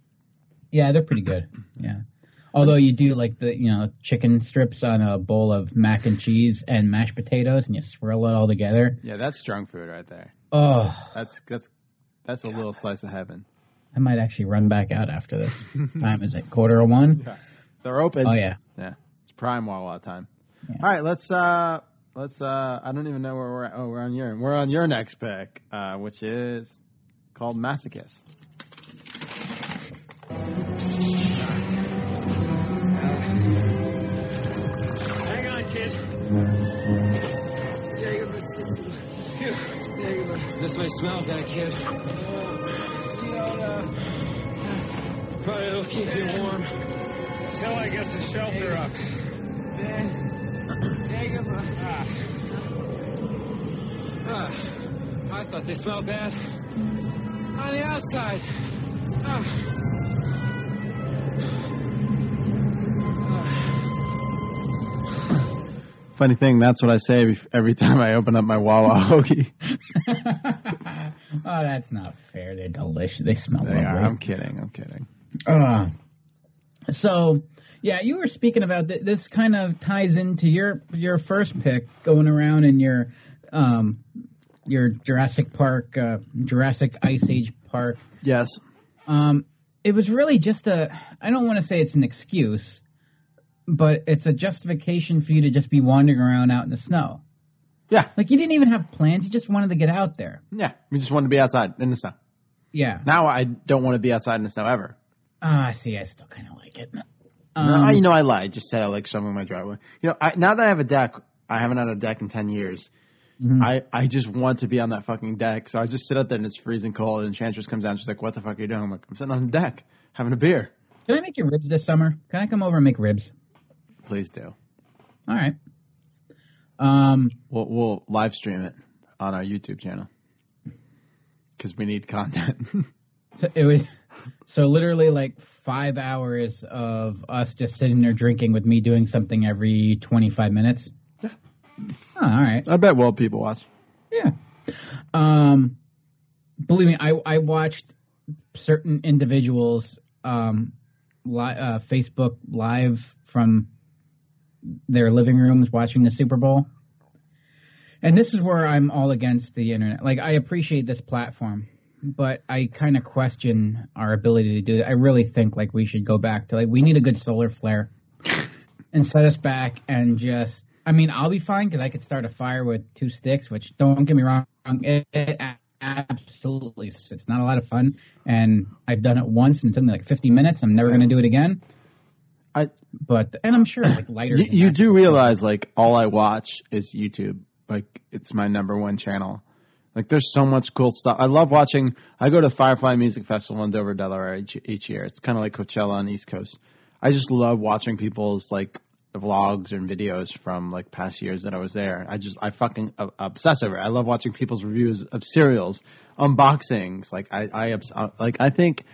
Yeah, they're pretty good. Yeah. Although you do like the you know chicken strips on a bowl of mac and cheese and mashed potatoes, and you swirl it all together. Yeah, that's junk food right there. Oh, That's that's that's a little slice of heaven. I might actually run back out after this. Time is it quarter of one? They're open. Oh yeah. Yeah, it's prime Wawa time. All right, let's uh let's uh I don't even know where we're at. Oh, we're on your we're on your next pick, uh, which is called Masochist. This may smell bad, kid. Probably it'll keep you warm. Till I get the shelter up. Ah, I thought they smelled bad. On the outside. Ah. Funny thing, that's what I say every time I open up my Wawa hoagie. Oh, that's not fair. They're delicious. They smell They lovely. are. I'm kidding. I'm kidding. Uh, so, yeah, you were speaking about th- this. Kind of ties into your your first pick, going around in your um your Jurassic Park, uh, Jurassic Ice Age Park. Yes. Um, it was really just a. I don't want to say it's an excuse, but it's a justification for you to just be wandering around out in the snow. Yeah. Like you didn't even have plans. You just wanted to get out there. Yeah, we just wanted to be outside in the snow. Yeah. Now I don't want to be outside in the snow ever. Ah, see, I still kind of like it. no, Um, I, you know I lied. Just said I like shoveling my driveway. You know, I, now that I have a deck, I haven't had a deck in ten years. Mm-hmm. I, I just want to be on that fucking deck. So I just sit out there and it's freezing cold. And Enchantress comes down. She's like, "What the fuck are you doing?" I'm like, "I'm sitting on the deck having a beer." Can I make you ribs this summer? Can I come over and make ribs? Please do. All right. Um, We'll, we'll live stream it on our YouTube channel because we need content. so it was so literally like five hours of us just sitting there drinking with me doing something every twenty five minutes. Yeah. Oh, all right. I bet well people watch. Yeah. Um, believe me, I I watched certain individuals um li- uh, Facebook live from their living rooms watching the Super Bowl. And this is where I'm all against the internet. Like I appreciate this platform, but I kind of question our ability to do it. I really think like we should go back to like we need a good solar flare and set us back and just. I mean, I'll be fine because I could start a fire with two sticks. Which don't get me wrong, it, it absolutely it's not a lot of fun, and I've done it once and it took me like 50 minutes. I'm never going to do it again. I but and I'm sure like lighters. You, you do realize like all I watch is YouTube. Like it's my number one channel. Like there's so much cool stuff. I love watching. I go to Firefly Music Festival in Dover, Delaware each, each year. It's kind of like Coachella on the East Coast. I just love watching people's like vlogs and videos from like past years that I was there. I just I fucking uh, obsess over it. I love watching people's reviews of cereals, unboxings. Like I I obs- uh, like I think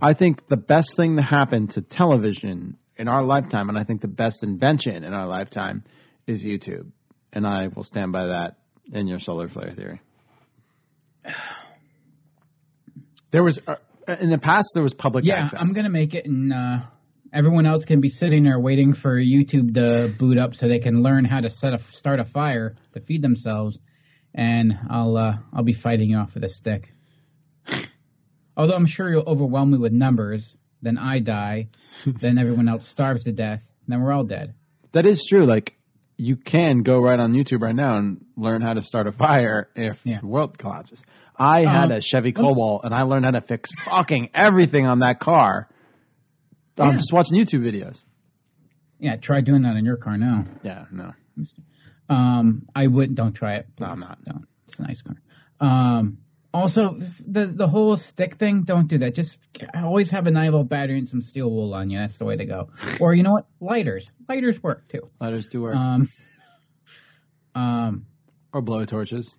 I think the best thing that happened to television in our lifetime, and I think the best invention in our lifetime, is YouTube. And I will stand by that in your solar flare theory. There was uh, in the past there was public Yeah, access. I'm gonna make it, and uh, everyone else can be sitting there waiting for YouTube to boot up so they can learn how to set a start a fire to feed themselves, and I'll uh, I'll be fighting you off with a stick. Although I'm sure you'll overwhelm me with numbers, then I die, then everyone else starves to death, then we're all dead. That is true. Like you can go right on YouTube right now and learn how to start a fire if the world collapses. I had Um, a Chevy Cobalt and I learned how to fix fucking everything on that car. I'm just watching YouTube videos. Yeah, try doing that in your car now. Yeah, no. Um, I wouldn't. Don't try it. No, I'm not. Don't. It's a nice car. Um, also, the the whole stick thing. Don't do that. Just always have a nine volt battery and some steel wool on you. That's the way to go. Or you know what? Lighters. Lighters work too. Lighters do work. Um, um, or blow torches.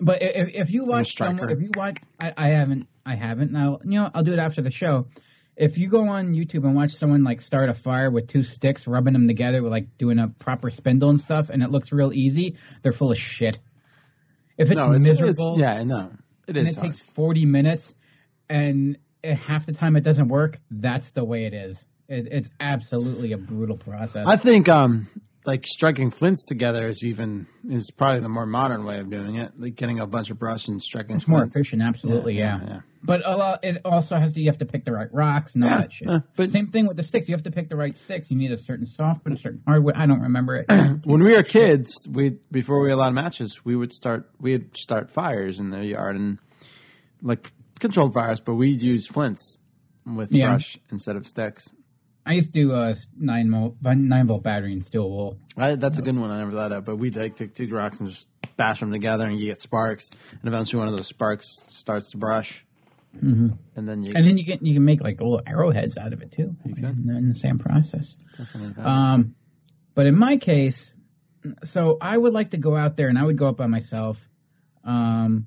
but if, if you watch someone, if you watch, I, I haven't, I haven't. Now, you know, I'll do it after the show. If you go on YouTube and watch someone like start a fire with two sticks, rubbing them together with like doing a proper spindle and stuff, and it looks real easy, they're full of shit. If it's No, it's- it's- miserable, yeah, no, it and is it hard. takes forty minutes, and half the time it doesn't work. That's the way it is. It, it's absolutely a brutal process. I think um like striking flints together is even is probably the more modern way of doing it. Like getting a bunch of brush and striking. It's more efficient, absolutely, Yeah, yeah. yeah. But a lot, it also has to you have to pick the right rocks and all Yeah, that shit. yeah, but- Same thing with the sticks. You have to pick the right sticks. You need a certain softwood, a certain hardwood. I don't remember it. when we were kids, we before we allowed matches, we would start we'd start fires in the yard and like controlled fires, but we'd use flints with Yeah. brush instead of sticks. I used to do a nine volt nine volt battery and steel wool. I, that's a good one. I never thought of, but we'd like take two rocks and just bash them together, and you get sparks, and eventually one of those sparks starts to brush, Mm-hmm. and then you And then you can you can make like little arrowheads out of it too. You can in the same process. Um, but in my case, so I would like to go out there and I would go up by myself. Um,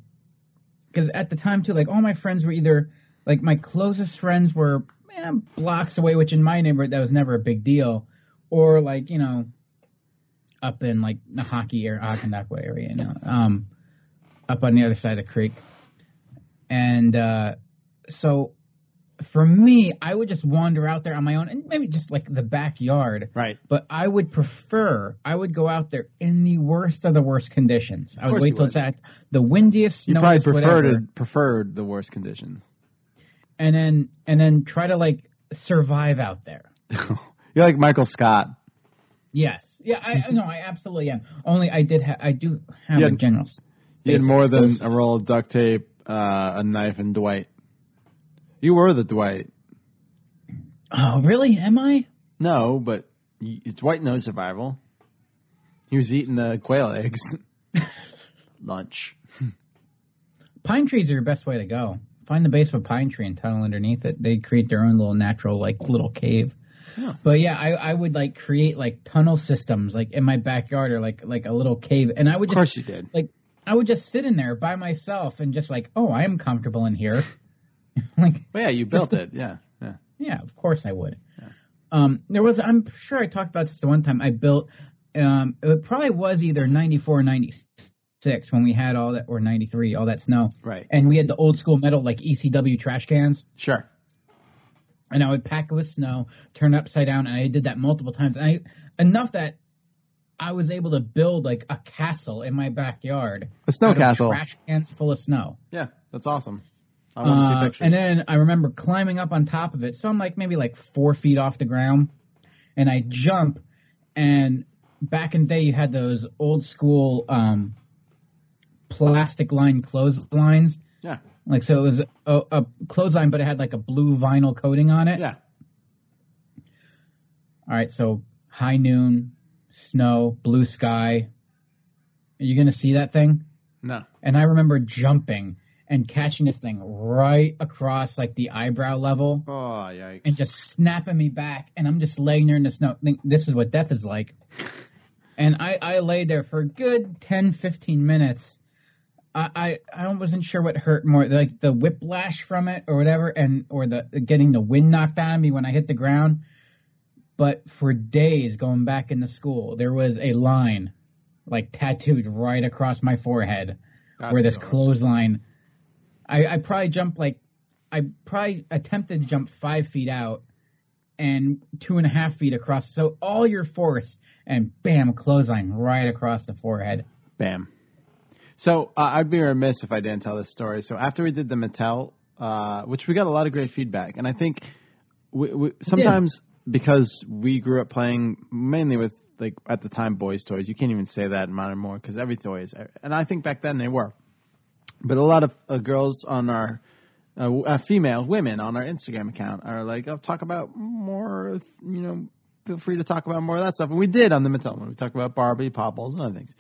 because at the time too, like all my friends were either like my closest friends were eh, blocks away, which in my neighborhood that was never a big deal, or like you know, up in like the hockey area, Ogdendock area, you know, um, up on the other side of the creek, and uh, so for me, I would just wander out there on my own, and maybe just like the backyard. Right. But I would prefer, I would go out there in the worst of the worst conditions. I would wait till would. it's at the windiest, You probably preferred whatever, preferred the worst conditions. And then and then try to like survive out there. You're like Michael Scott. Yes, yeah, I no, I absolutely am. Only I did, ha- I do have You a general. You had more than a roll of duct tape, uh, a knife, and Dwight. You were the Dwight. Oh, really? Am I? No, but Dwight knows survival. He was eating the quail eggs. Lunch. Pine trees are your best way to go find the base of a pine tree and tunnel underneath it. They create their own little natural like little cave. Yeah. But yeah, I, I would like create like tunnel systems like in my backyard or like like a little cave, and I would Of just course you did. like I would just sit in there by myself and just like, oh, I am comfortable in here. like, Well, yeah, you built it. Yeah, yeah. yeah, of course I would. Um, there was, I'm sure I talked about this the one time I built. Um, it probably was either 94 or 96 when we had all that, or 93, all that snow. Right. And we had the old school metal like ECW trash cans. Sure. and I would pack it with snow, turn it upside down, and I did that multiple times. And I enough that I was able to build like a castle in my backyard. A snow castle. Trash cans full of snow. Yeah, that's awesome. I want to Uh, see pictures. and then I remember climbing up on top of it. So I'm like maybe like four feet off the ground, and I jump. And back in the day, you had those old school um, plastic line clotheslines. Yeah. Like so, it was a, a clothesline, but it had like a blue vinyl coating on it. Yeah. All right, so high noon, snow, blue sky. Are you gonna see that thing? No. And I remember jumping and catching this thing right across like the eyebrow level Oh, yikes. and just snapping me back. And I'm just laying there in the snow. Think, this is what death is like. And I, I lay there for a good 10, 15 minutes. I, I, wasn't sure what hurt more, like the whiplash from it or whatever, and or the getting the wind knocked out of me when I hit the ground. But for days going back into school, there was a line like tattooed right across my forehead That's where this clothesline. I, I probably jumped like I probably attempted to jump five feet out and two and a half feet across. So all your force and bam, clothesline right across the forehead. Bam. So uh, I'd be remiss if I didn't tell this story. So after we did the Mattel, uh, which we got a lot of great feedback, and I think we, we, sometimes because we grew up playing mainly with like at the time boys' toys. You can't even say that modern more because every toy is, and I think back then they were. But a lot of uh, girls on our uh, uh, female women on our Instagram account are like, "Oh, talk about more." You know, feel free to talk about more of that stuff. And we did on the Mattel one. We talked about Barbie, Popples, and other things.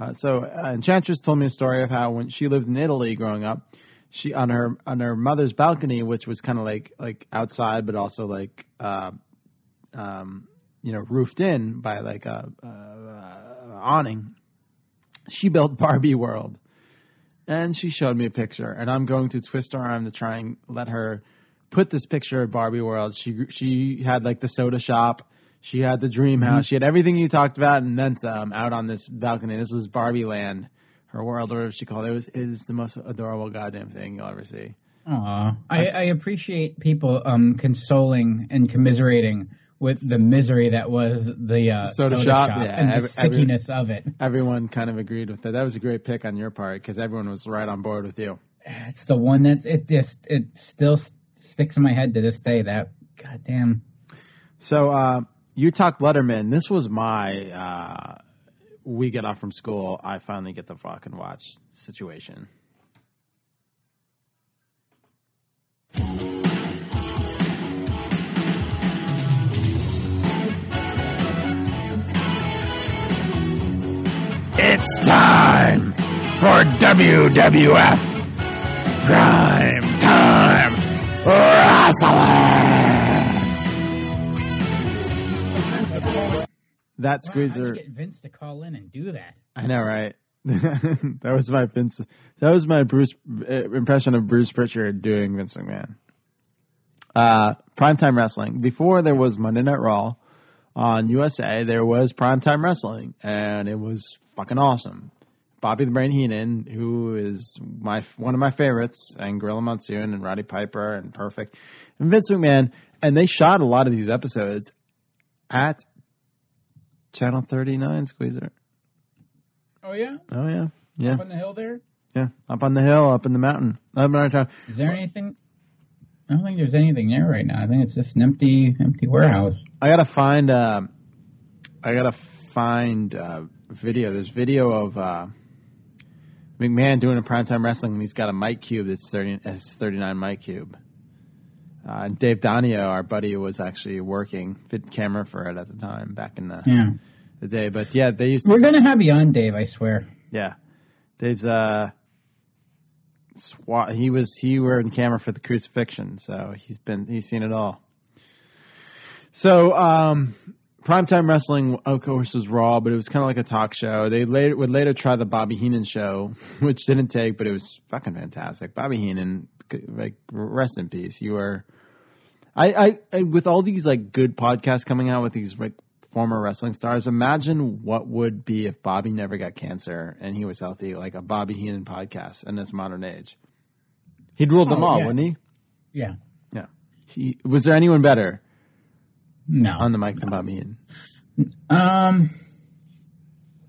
Uh, so uh, Enchantress told me a story of how when she lived in Italy growing up, she on her on her mother's balcony, which was kind of like like outside, but also like uh, um, you know roofed in by like a, a, a awning. She built Barbie World, and she showed me a picture, and I'm going to twist her arm to try and let her put this picture of Barbie World. She she had like the soda shop. She had the dream house. She had everything you talked about and then some out on this balcony. This was Barbie Land, her world, or whatever she called it. It was, it is the most adorable goddamn thing you'll ever see. Aw. I, I appreciate people um, consoling and commiserating with the misery that was the uh, Soda shop, yeah, and the every- every- stickiness of it. Everyone kind of agreed with that. That was a great pick on your part because everyone was right on board with you. It's the one that's it just it still s- sticks in my head to this day. That goddamn. So uh, you talked Letterman. This was my uh, we get off from school. I finally get the fucking watch situation. It's time for WWF Prime Time Wrestling. That Wow, squeezer. get Vince to call in and do that? I know, right? that was my Vince. That was my Bruce uh, impression of Bruce Pritchard doing Vince McMahon. Uh, primetime wrestling. Before there was Monday Night Raw on USA, there was primetime wrestling, and it was fucking awesome. Bobby the Brain Heenan, who is my one of my favorites, and Gorilla Monsoon and Roddy Piper and Perfect, and Vince McMahon, and they shot a lot of these episodes at Channel 39 Squeezer. Oh yeah, Oh yeah, yeah, up on the hill there. yeah. Up on the hill, up in the mountain, up in our town. Is there anything? I don't think there's anything there right now. I think it's just an empty, empty warehouse. I gotta find. Uh, I gotta find uh, video. There's video of uh, McMahon doing a primetime wrestling, and he's got a mic cube that's thirty. Thirty nine mic cube. Uh, and Dave Donio, our buddy, was actually working fit camera for it at the time back in the Yeah. the day. But yeah, they used to. We're gonna have you on, Dave. I swear. Yeah, Dave's uh Swa- he was he were in camera for the crucifixion, so he's been he's seen it all. So um, primetime wrestling, of course, was Raw, but it was kind of like a talk show. They later would later try the Bobby Heenan show, which didn't take, but it was fucking fantastic. Bobby Heenan, like rest in peace. You were, I, I, I with all these like good podcasts coming out with these like former wrestling stars. Imagine what would be if Bobby never got cancer and he was healthy, like a Bobby Heenan podcast in this modern age. He'd rule them Oh, all, yeah. wouldn't he? Yeah. Yeah. He was there anyone better No. on the mic than Bobby Heenan? Um.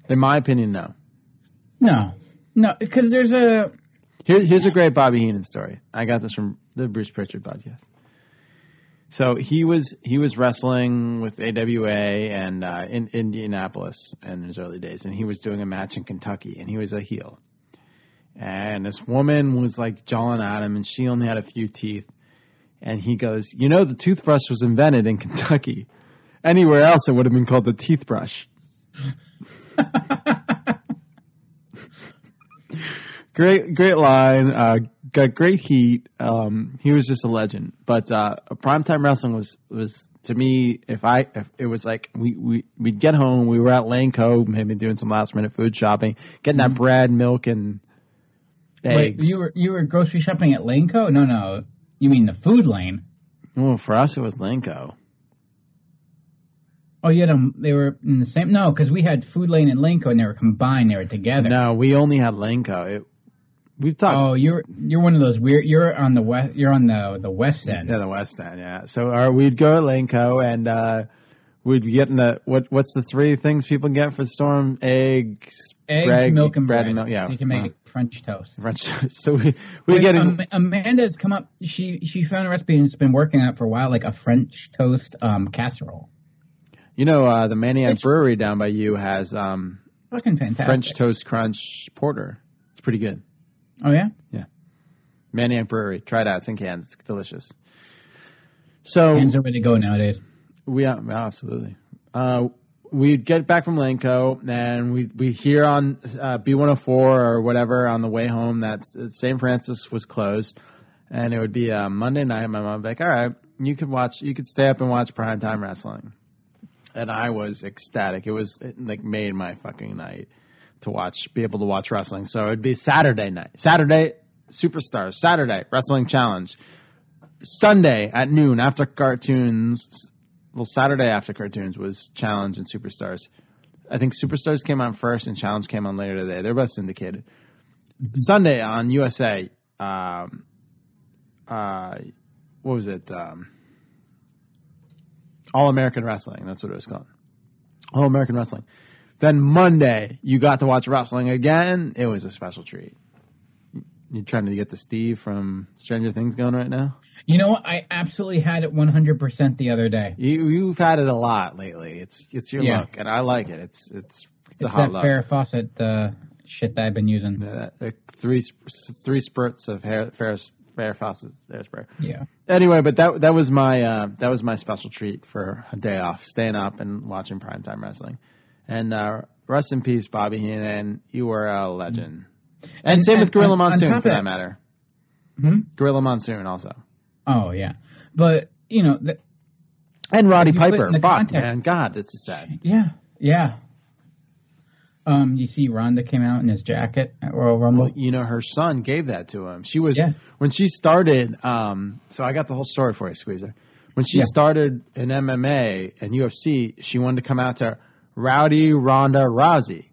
In my opinion, no. No. No, because there's a. Here, here's a great Bobby Heenan story. I got this from the Bruce Prichard podcast. So he was he was wrestling with AWA and uh, in Indianapolis in his early days, and he was doing a match in Kentucky, and he was a heel. And this woman was like jawing at him, and she only had a few teeth. And he goes, "You know, the toothbrush was invented in Kentucky. Anywhere else, it would have been called the teeth brush." great, great line. Uh, got great heat. Um, he was just a legend. But uh, primetime wrestling was was to me. If I, if it was like we we we'd get home, we were at Laneco maybe doing some last minute food shopping, getting that bread, milk, and Wait, eggs. you were you were grocery shopping at Laneco? No, no. You mean the food lane? well, for us, it was Laneco Oh, yeah, them, they were in the same. No, because we had food lane and Laneco, and they were combined. They were together. No, we only had Laneco It, we've talked. Oh, you're you're one of those weird. You're on the west. You're on the the west end. Yeah, the West End. Yeah. So our, we'd go to Laneco and uh, we'd get in the what? What's the three things people get for the storm? Eggs, Eggs, bread, milk, and bread. bread. and milk. Yeah, so you can make uh, French toast. French toast. So we we Wait, get in. Am- Amanda's come up. She she found a recipe and has been working on it for a while, like a French toast um, casserole. you know, uh, the Maniac It's- Brewery down by you has um, Fucking fantastic. French toast crunch porter. It's pretty good. Oh yeah. Yeah, Maniac Brewery. Try it out. It's in cans. It's delicious. So cans are way to go nowadays. We yeah, absolutely. Uh, we'd get back from Laneco and we we hear on uh, B104 or whatever on the way home that St. Francis was closed, and it would be uh, Monday night. My mom would be like, "All right, you could watch, you could stay up and watch primetime wrestling," and I was ecstatic. It was it, like made my fucking night to watch, be able to watch wrestling. So it'd be Saturday night, Saturday Superstars, Saturday Wrestling Challenge. Sunday at noon after cartoons. Well, Saturday after cartoons was Challenge and Superstars. I think Superstars came on first and Challenge came on later today. They're both syndicated. Sunday on USA. Um, uh, what was it? Um, All American Wrestling. That's what it was called. All American Wrestling. Then Monday, you got to watch wrestling again. It was a special treat. You trying to get the Steve from Stranger Things going right now? You know what? I absolutely had it 100% the other day. You you've had it a lot lately. It's it's your Yeah. luck, and I like it. It's it's it's, a It's hot that luck. Farrah Fawcett uh, shit that I've been using. Uh, uh, three three spurts of hair Ferris Fair Fawcett hairspray. Yeah. Anyway, but that that was my uh, that was my special treat for a day off, staying up and watching primetime wrestling. And uh, rest in peace, Bobby Heenan. You were a legend. And, And- same with Gorilla on- on Monsoon, for that that- matter. Hmm? Gorilla Monsoon also. Oh, yeah. But, you know, the, And Roddy If you put it Piper. Fuck, context- man. God, this is sad. yeah, yeah. Um, you see Ronda came out in his jacket at Royal Rumble. Well, you know, her son gave that to him. She was Yes. when she started. Um, so I got the whole story for you, Squeezer. When she Yeah. started in MMA and UFC, she wanted to come out to Rowdy Ronda Rousey,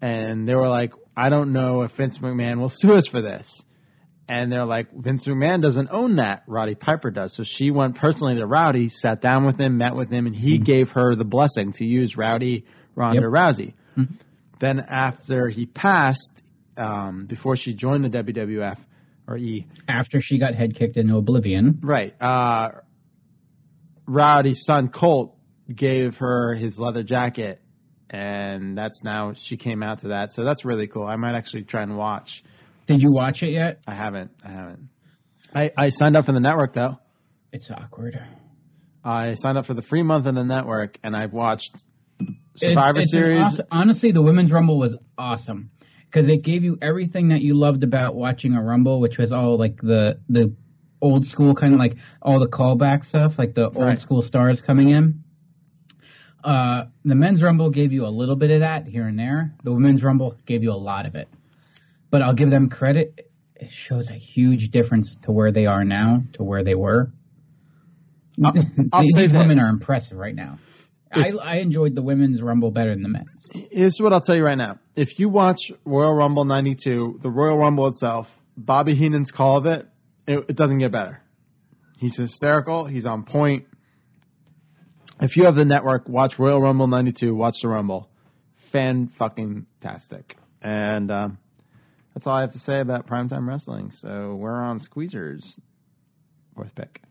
and they were like, "I don't know if Vince McMahon will sue us for this." And they're like, Vince McMahon doesn't own that. Roddy Piper does. So she went personally to Rowdy, sat down with him, met with him, and he gave her the blessing to use Rowdy Ronda Yep. Rousey. Then after he passed, um, before she joined the WWF or E, After she got head kicked into oblivion. right? Uh, Rowdy's son Colt gave her his leather jacket, and that's now she came out to that. So that's really cool. I might actually try and watch. Did you watch it yet? I haven't. I haven't. I, I signed up for the network though. It's awkward. I signed up for the free month in the network, and I've watched Survivor it's an Series. awesome- honestly, the women's rumble was awesome because it gave you everything that you loved about watching a Rumble, which was all like the the old school kind of like all the callback stuff, like the old Right. school stars coming in. Uh, the men's Rumble gave you a little bit of that here and there. The women's Rumble gave you a lot of it. But I'll give them credit. It shows a huge difference to where they are now to where they were. I'll These say women this. are impressive right now. I, I enjoyed the women's Rumble better than the men's. Here's what I'll tell you right now. If you watch Royal Rumble 92, the Royal Rumble itself, Bobby Heenan's call of it, it, it doesn't get better. He's hysterical. He's on point. If you have the network, watch Royal Rumble 92, watch the Rumble. Fan fucking tastic. And um, that's all I have to say about primetime wrestling. So we're on Squeezers. Fourth pick.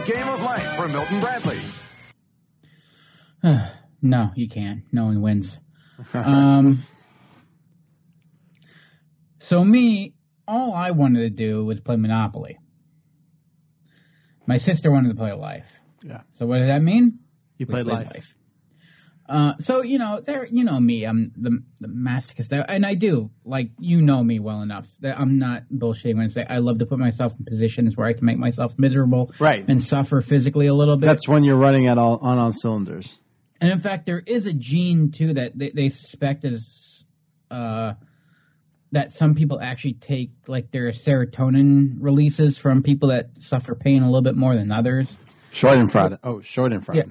The Game of Life for Milton Bradley. no, you can't. No one wins. um, so me, all I wanted to do was play Monopoly. My sister wanted to play Life. Yeah. So what does that mean? You We played Life. Uh, so you know, there, you know me. I'm the the masochist, and I do like you know me well enough that I'm not bullshitting when I say I love to put myself in positions where I can make myself miserable, Right. and suffer physically a little bit. That's when you're running at all on all cylinders. And in fact, there is a gene too that they, they suspect is uh, that some people actually take like their serotonin releases from people that suffer pain a little bit more than others. Schadenfreude. Oh, schadenfreude. Yeah.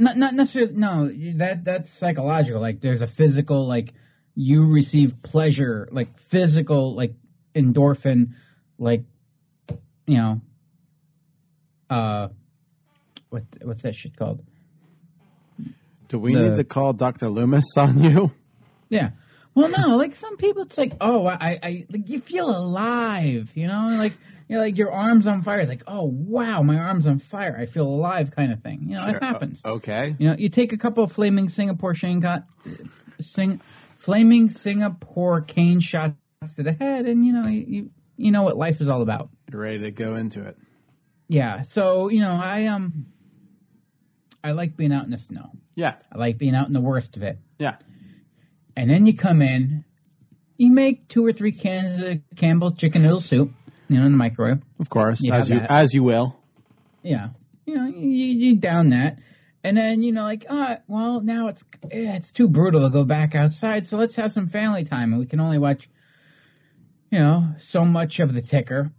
Not not necessarily. No, that that's psychological. Like there's a physical like you receive pleasure, like physical, like endorphin, like you know, uh, what what's that shit called? Do we The- need to call Dr. Loomis on you? Yeah. Well, no, like some people, it's like, oh, I, I, like you feel alive, you know, like, you know, like your arms on fire. It's like, oh, wow, my arms on fire. I feel alive, kind of thing. You know, it happens. Okay. You know, you take a couple of flaming Singapore cane got, sing, flaming Singapore cane shots to the head, and you know, you, you, you know what life is all about. You're ready to go into it. Yeah. So you know, I um, I like being out in the snow. Yeah. I like being out in the worst of it. Yeah. And then you come in, you make two or three cans of Campbell's chicken noodle soup, you know, in the microwave. Of course, You as you that. as you will. Yeah. You know, you, you down that. And then, you know, like, ah, well, now it's eh, it's too brutal to go back outside, so let's have some family time. And we can only watch, you know, so much of the ticker.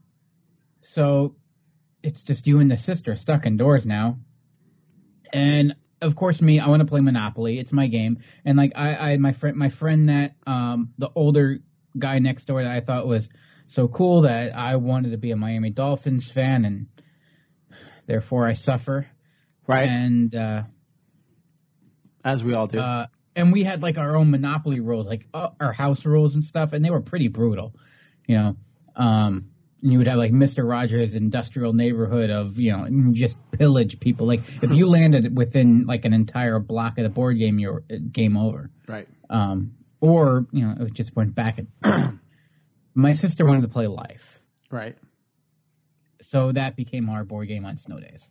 So it's just you and the sister stuck indoors now. And of course, me, I want to play Monopoly. It's my game. And like, I, I, my friend, my friend that, um, the older guy next door that I thought was so cool that I wanted to be a Miami Dolphins fan and therefore I suffer. Right. And, uh, as we all do. uh, and we had like our own Monopoly rules, like uh, our house rules and stuff, and they were pretty brutal, you know. Um, you would have like Mister Rogers' industrial neighborhood of you know and just pillage people. Like if you landed within like an entire block of the board game, you're uh, game over. Right. Um, or you know it just went back. And my sister wanted to play Life, Right. so that became our board game on snow days.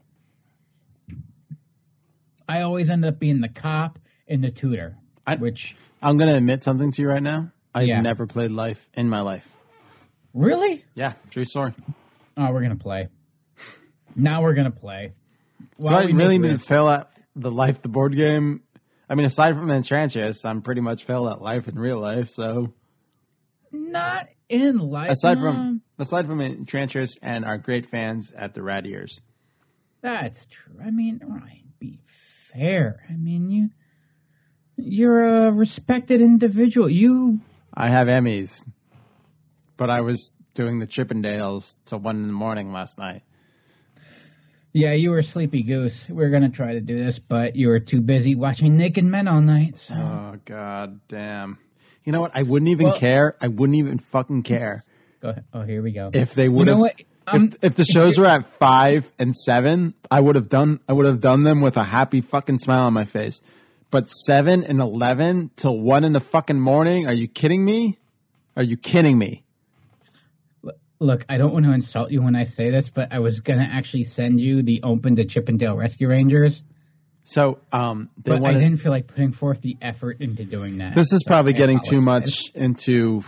I always end up being the cop and the tutor, which I'm going to admit something to you right now. I've Yeah. never played life in my life. Really. Yeah, true story. Oh, we're gonna play. Now we're gonna play. Do I we really make need to fail at the life, the board game? I mean, aside from Enchantress, I'm pretty much failed at life in real life. So Not in life. aside from aside from Enchantress and our great fans at the Rad Ears, that's true. I mean, Ryan, be fair. I mean, you you're a respected individual. You I have Emmys, but I was doing the Chippendales till one in the morning last night. yeah, you were a sleepy goose. We are gonna try to do this, but you were too busy watching Naked Men all night. So Oh god damn! You know what? I wouldn't even Well- care. I wouldn't even fucking care Go ahead. Oh, here we go. if they You would know have. what? Um, if, if the shows were at five and seven, I would have done. I would have done them with a happy fucking smile on my face. But seven and eleven till one in the fucking morning? Are you kidding me? Are you kidding me? Look, I don't want to insult you when I say this, but I was gonna actually send you the open to Chippendale Rescue Rangers, So, um, they but wanted, I didn't feel like putting forth the effort into doing that. This is so probably I getting too much into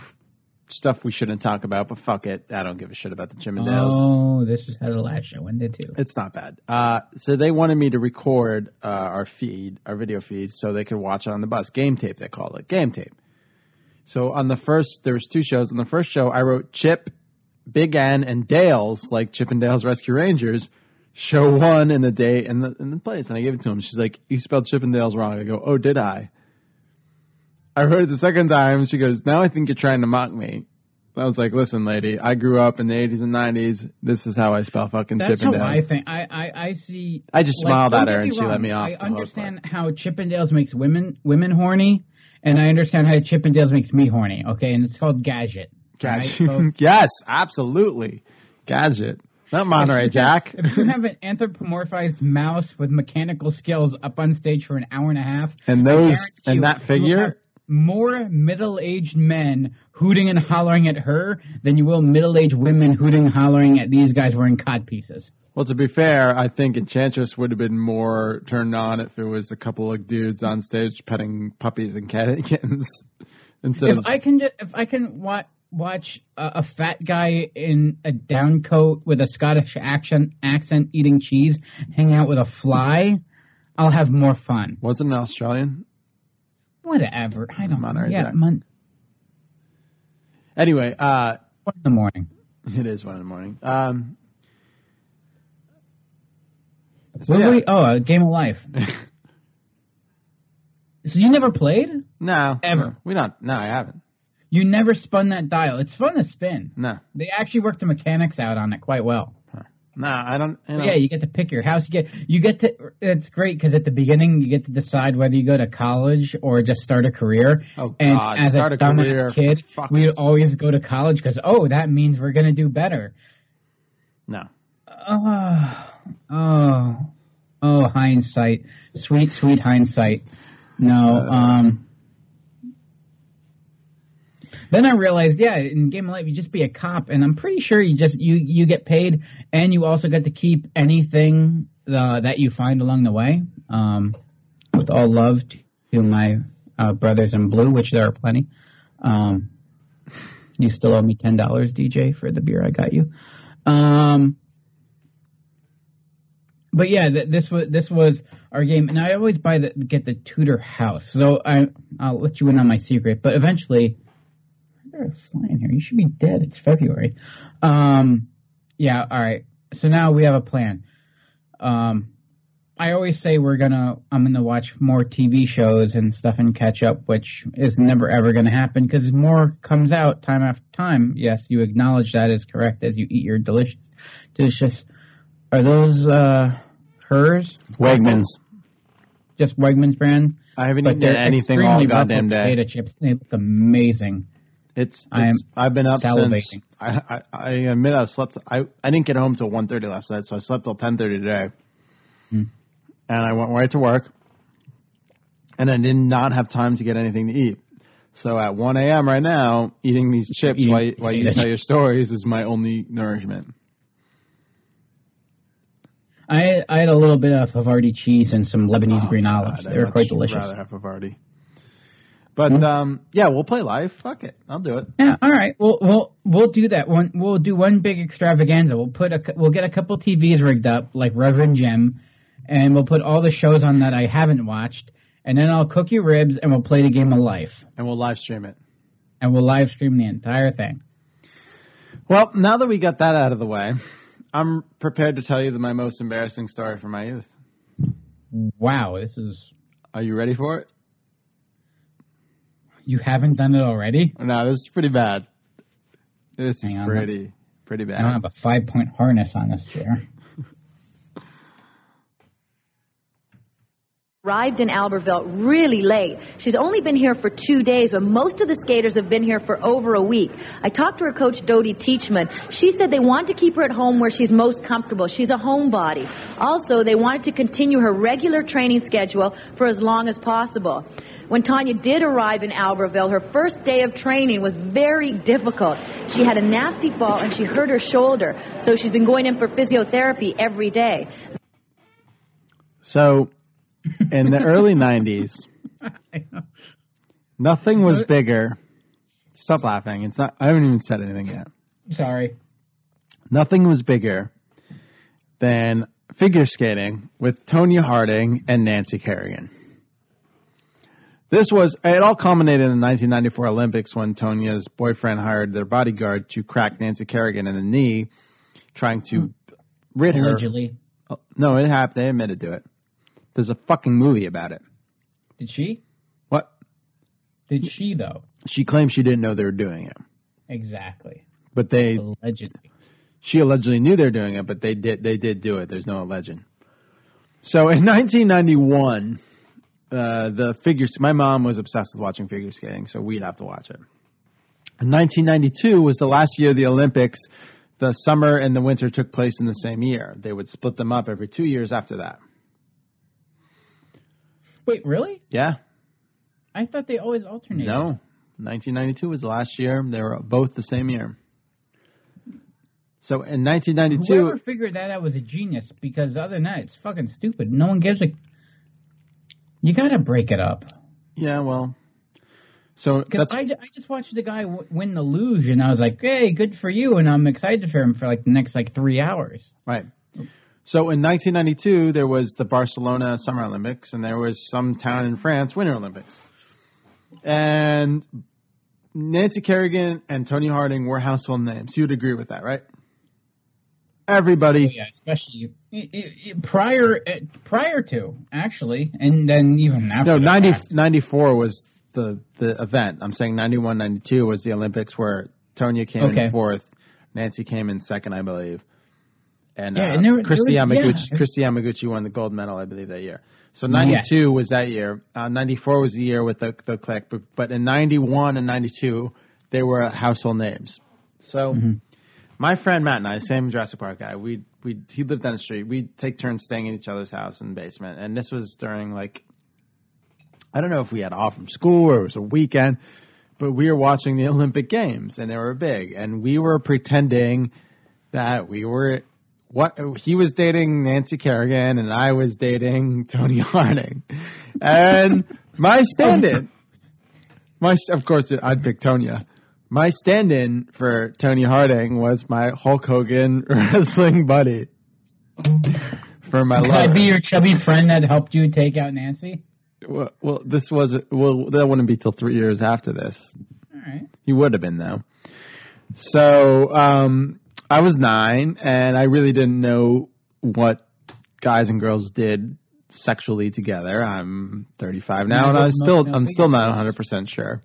stuff we shouldn't talk about, but fuck it. I don't give a shit about the Chippendales. Oh, this is how the last show ended too. It's not bad. Uh, so they wanted me to record uh, our feed, our video feed, so they could watch it on the bus. Game tape, they call it. Game tape. So on the first, there was two shows. On the first show, I wrote Chip, Big N, and Dale's, like Chippendale's Rescue Rangers, show one in the day in the in the place, and I gave it to him. She's like, "You spelled Chippendale's wrong." I go, "Oh, did I?" I heard it the second time. She goes, "Now I think you're trying to mock me." I was like, "Listen, lady, I grew up in the '80s and '90s. This is how I spell fucking That's Chip and how I think. I, I, I see. I just like, smiled at her and she let me off I understand how Chippendales makes women women horny, and I understand how Chippendales makes me horny. Okay, and it's called gadget. Right, Gadget. folks? yes, absolutely. Gadget. Not Monterey Jack. If you have an anthropomorphized mouse with mechanical skills up on stage for an hour and a half, And those and you that figure? more middle-aged men hooting and hollering at her than you will middle-aged women hooting and hollering at these guys wearing cod pieces. Well, to be fair, I think Enchantress would have been more turned on if it was a couple of dudes on stage petting puppies and cat- kittens instead if of I can, ju- if I can wa- watch a, a fat guy in a down coat with a Scottish accent, accent eating cheese, hang out with a fly, I'll have more fun. wasn't an Australian. Whatever. I don't know. Yeah, mon- Anyway, uh, one in the morning. it is one in the morning. Um, so yeah. we- oh, a game of life. so you never played? no, Ever. we not. No, I haven't. You never spun that dial. It's fun to spin. No, They actually worked the mechanics out on it quite well. no, I don't. You know, But yeah, you get to pick your house. You get you get to. It's great because at the beginning you get to decide whether you go to college or just start a career. Oh, and God, as start a a dumbass kid, we'd always go to college because oh, that means we're gonna do better. no. Oh, oh, oh, hindsight, sweet, sweet hindsight. No, Uh. um. Then I realized, yeah, in Game of Life, you just be a cop, and I'm pretty sure you just you you get paid, and you also get to keep anything uh, that you find along the way. Um, with all love to my uh, brothers in blue, which there are plenty. Um, you still owe me ten dollars, DJ, for the beer I got you. Um, but yeah, th- this was this was our game, and I always buy the get the Tudor house. So I I'll let you in on my secret, but eventually, you're flying here. You should be dead. It's February. Um, yeah. All right. So now we have a plan. Um, I always say we're gonna I'm gonna watch more TV shows and stuff and catch up, which is never ever gonna happen because more comes out time after time. Yes, you acknowledge that is correct as you eat your delicious, delicious. Are those uh hers? Wegmans. Just Wegmans brand. I haven't But eaten they're anything all extremely goddamn day. Potato chips. They look amazing. It's, I am it's I've been up since. I, I I admit I've slept I I didn't get home till 1.30 last night, so I slept till ten thirty today. Hmm. And I went right to work. And I did not have time to get anything to eat. So at one AM right now, eating these chips Eating while, you- while you tell your stories is my only nourishment. I I had a little bit of Havarti cheese and some Lebanese green olives. Oh, God, they were quite delicious. Rather have Havarti. But Hmm? um, yeah, we'll play live. Fuck it, I'll do it. Yeah, all right. We'll we'll we'll do that. One we'll do one big extravaganza. We'll put a we'll get a couple TVs rigged up like Reverend Jim, and we'll put all the shows on that I haven't watched, and then I'll cook you ribs and we'll play the game of life, And we'll live stream it. and we'll live stream the entire thing. Well, now that we got that out of the way, I'm prepared to tell you the, my most embarrassing story from my youth. Wow, this is Are you ready for it? You haven't done it already. No, this is pretty bad. This Hang is on, pretty, pretty bad. I don't have a five point harness on this chair. Arrived in Albertville really late. She's only been here for two days, but most of the skaters have been here for over a week. I talked to her coach, Dody Teachman. She said they want to keep her at home where she's most comfortable. She's a homebody. Also, they wanted to continue her regular training schedule for as long as possible. When Tonya did arrive in Albertville, her first day of training was very difficult. She had a nasty fall and she hurt her shoulder, so she's been going in for physiotherapy every day. So, in the early '90s, nothing was bigger. Stop laughing. It's not. I haven't even said anything yet. Sorry. Nothing was bigger than figure skating with Tonya Harding and Nancy Kerrigan. This was it all culminated in the 1994 Olympics when Tonya's boyfriend hired their bodyguard to crack Nancy Kerrigan in the knee, trying to hmm. rid her. Allegedly. Oh, No, it happened. They admitted to it. There's a fucking movie about it. Did she? What? Did she though? She claims she didn't know they were doing it, Exactly. but they Allegedly. she allegedly knew they were doing it, but they did they did do it. There's no legend. So in 1991, uh, the figure my mom was obsessed with watching figure skating, so we'd have to watch it. In 1992 was the last year of the Olympics. The summer and the winter took place in the same year. They would split them up every two years after that. Wait, really? Yeah. I thought they always alternated. No. 1992 was the last year. They were both the same year. So in 1992, Whoever figured that out was a genius because other than that, it's fucking stupid. No one gives a. You gotta break it up. yeah, well, so Because I, I just watched the guy w- win the luge and I was like, hey, good for you. And I'm excited for him for like the next like three hours. Right. So in 1992, there was the Barcelona Summer Olympics, and there was some town in France Winter Olympics. And Nancy Kerrigan and Tony Harding were household names. You'd agree with that, right? Everybody. Oh, yeah, especially i- i- i- prior uh, prior to actually, and then even after. No, the 90, 94 was the, the event. I'm saying 91, 92 was the Olympics where Tonya came Okay. in fourth, Nancy came in second, I believe. And, Yeah, uh, and there- there Kristi, was- Yamaguchi, yeah. Kristi Yamaguchi won the gold medal, I believe, that year. So 92 was that year. Uh, 94 was the year with the, the click. But, but in 91 and 92, they were household names. So Mm-hmm. my friend Matt and I, same Jurassic Park guy, we we he lived down the street. We'd take turns staying in each other's house in the basement. And this was during like I don't know if we had off from school or it was a weekend, but we were watching the Olympic Games and they were big. And we were pretending that we were what he was dating Nancy Kerrigan and I was dating Tony Harding. And my stand-in, my of course I'd pick Tonya. My stand-in for Tony Harding was my Hulk Hogan wrestling buddy for my Could love. I be your chubby friend that helped you take out Nancy? Well, well, this was well. That wouldn't be till three years after this. All right. He would have been though. So um, I was nine, and I really didn't know what guys and girls did sexually together. I'm 35 now, and I'm still I'm still not 100 percent sure.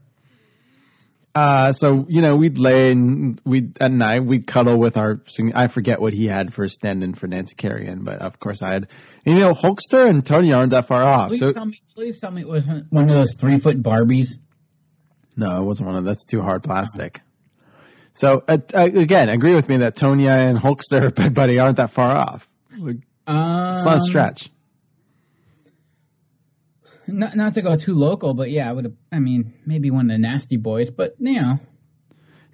Uh, so you know, we'd lay and we'd at night we'd cuddle with our. I forget what he had for a stand-in for Nancy Kerrigan, but of course I had. You know, Hulkster and Tony aren't that far off. Please So tell me. Please tell me it wasn't one of those three foot Barbies. No, it wasn't one of those that's too hard plastic. So uh, uh, again, agree with me that Tonya and Hulkster Bed Buddy aren't that far off. Like, Um, it's not a stretch. Not not to go too local, but yeah, I would have. I mean, maybe one of the nasty boys, but you know,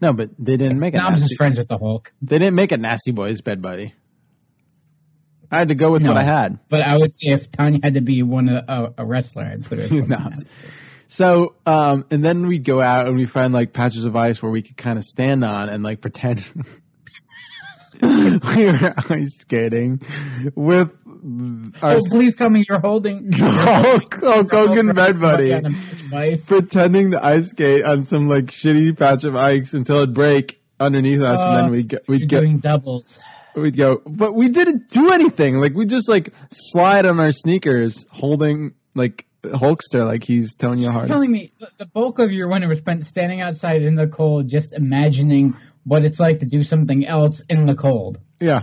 No, but they didn't make it. Knobbs nasty. is friends with the Hulk. They didn't make it Nasty Boys Bed Buddy. I had to go with what I had. But I would say if Tonya had to be one of uh, a wrestler, I'd put her. as one of the Knobbs. So, um, and then we'd go out and we find like patches of ice where we could kind of stand on and like pretend we were ice skating with our Oh, please tell me you're holding. Hulk, Hulk Hogan bed buddy, On a patch of ice. pretending to ice skate on some like shitty patch of ice until it'd break underneath us, and Oh, then we'd go, we'd You're go, doing doubles. we'd go, but we didn't do anything. Like we just like slide on our sneakers, holding like Hulkster, like he's telling You're Harding. telling me the- bulk of your winter was spent standing outside in the cold, just imagining what it's like to do something else in the cold. Yeah.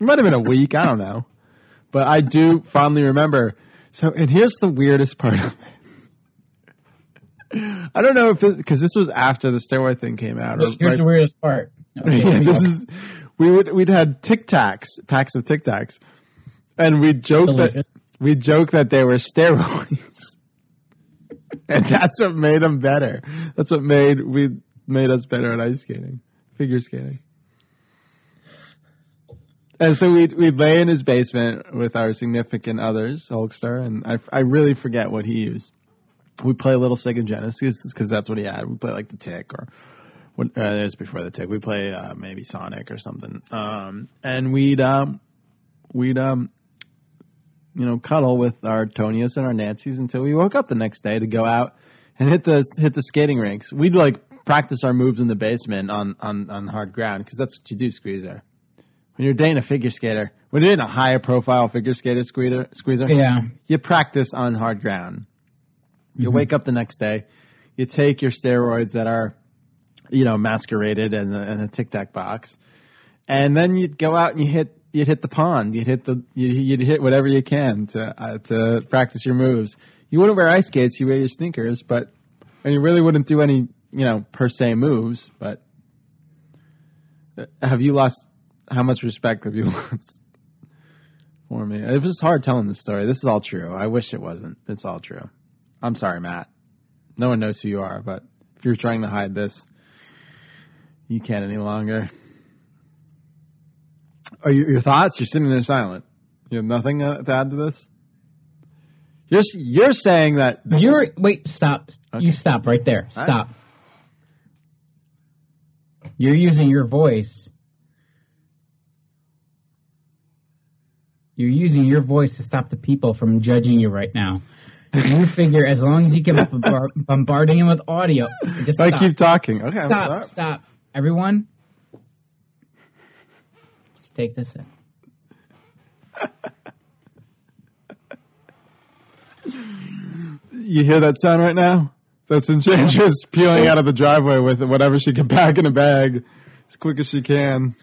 It might have been a week. I don't know. But I do fondly remember So, and here's the weirdest part of it. I don't know if because this, was after the steroid thing came out. Or here's right- the weirdest part. Okay, yeah, this is we would we'd had Tic Tacs, packs of Tic Tacs, and we joked Delicious. that we joked that they were steroids, and that's what made them better. That's what made we made us better at ice skating, figure skating. And so we'd, we'd lay in his basement with our significant others, Hulkster, and I, I really forget what he used. We play a little Sega Genesis because that's what he had. We play like the Tick or what, uh, it was before the Tick. We play uh, maybe Sonic or something. Um, and we'd um, we'd um, you know cuddle with our Tonyas and our Nancys until we woke up the next day to go out and hit the hit the skating rinks. We'd like practice our moves in the basement on on, on hard ground because that's what you do, Squeezer. When you're dating a figure skater, when you're dating a higher profile figure skater, squeezer, squeezer, Yeah. you practice on hard ground. You Mhm. wake up the next day, you take your steroids that are, you know, masqueraded in a, in a Tic Tac box, and then you'd go out and you hit you'd hit the pond, you'd hit the you'd, hit whatever you can to uh, to practice your moves. You wouldn't wear ice skates, you wear your sneakers, but and you really wouldn't do any you know per se moves. But uh, have you lost? How much respect have you lost for me? It was hard telling this story. This is all true. I wish it wasn't. It's all true. I'm sorry, Matt. No one knows who you are, but if you're trying to hide this, you can't any longer. Are you, your thoughts? You're sitting there silent. You have nothing uh, to add to this. You're you're saying that You're wait, stop. You stop right there. All right. Stop. You're using your voice. You're using your voice to stop the people from judging you right now. You figure as long as you keep bombar- bombarding him with audio, just I stop. keep talking. Okay, stop, stop, everyone. Take this in. You hear that sound right now? That's Enchantress peeling out of the driveway with whatever she can pack in a bag as quick as she can.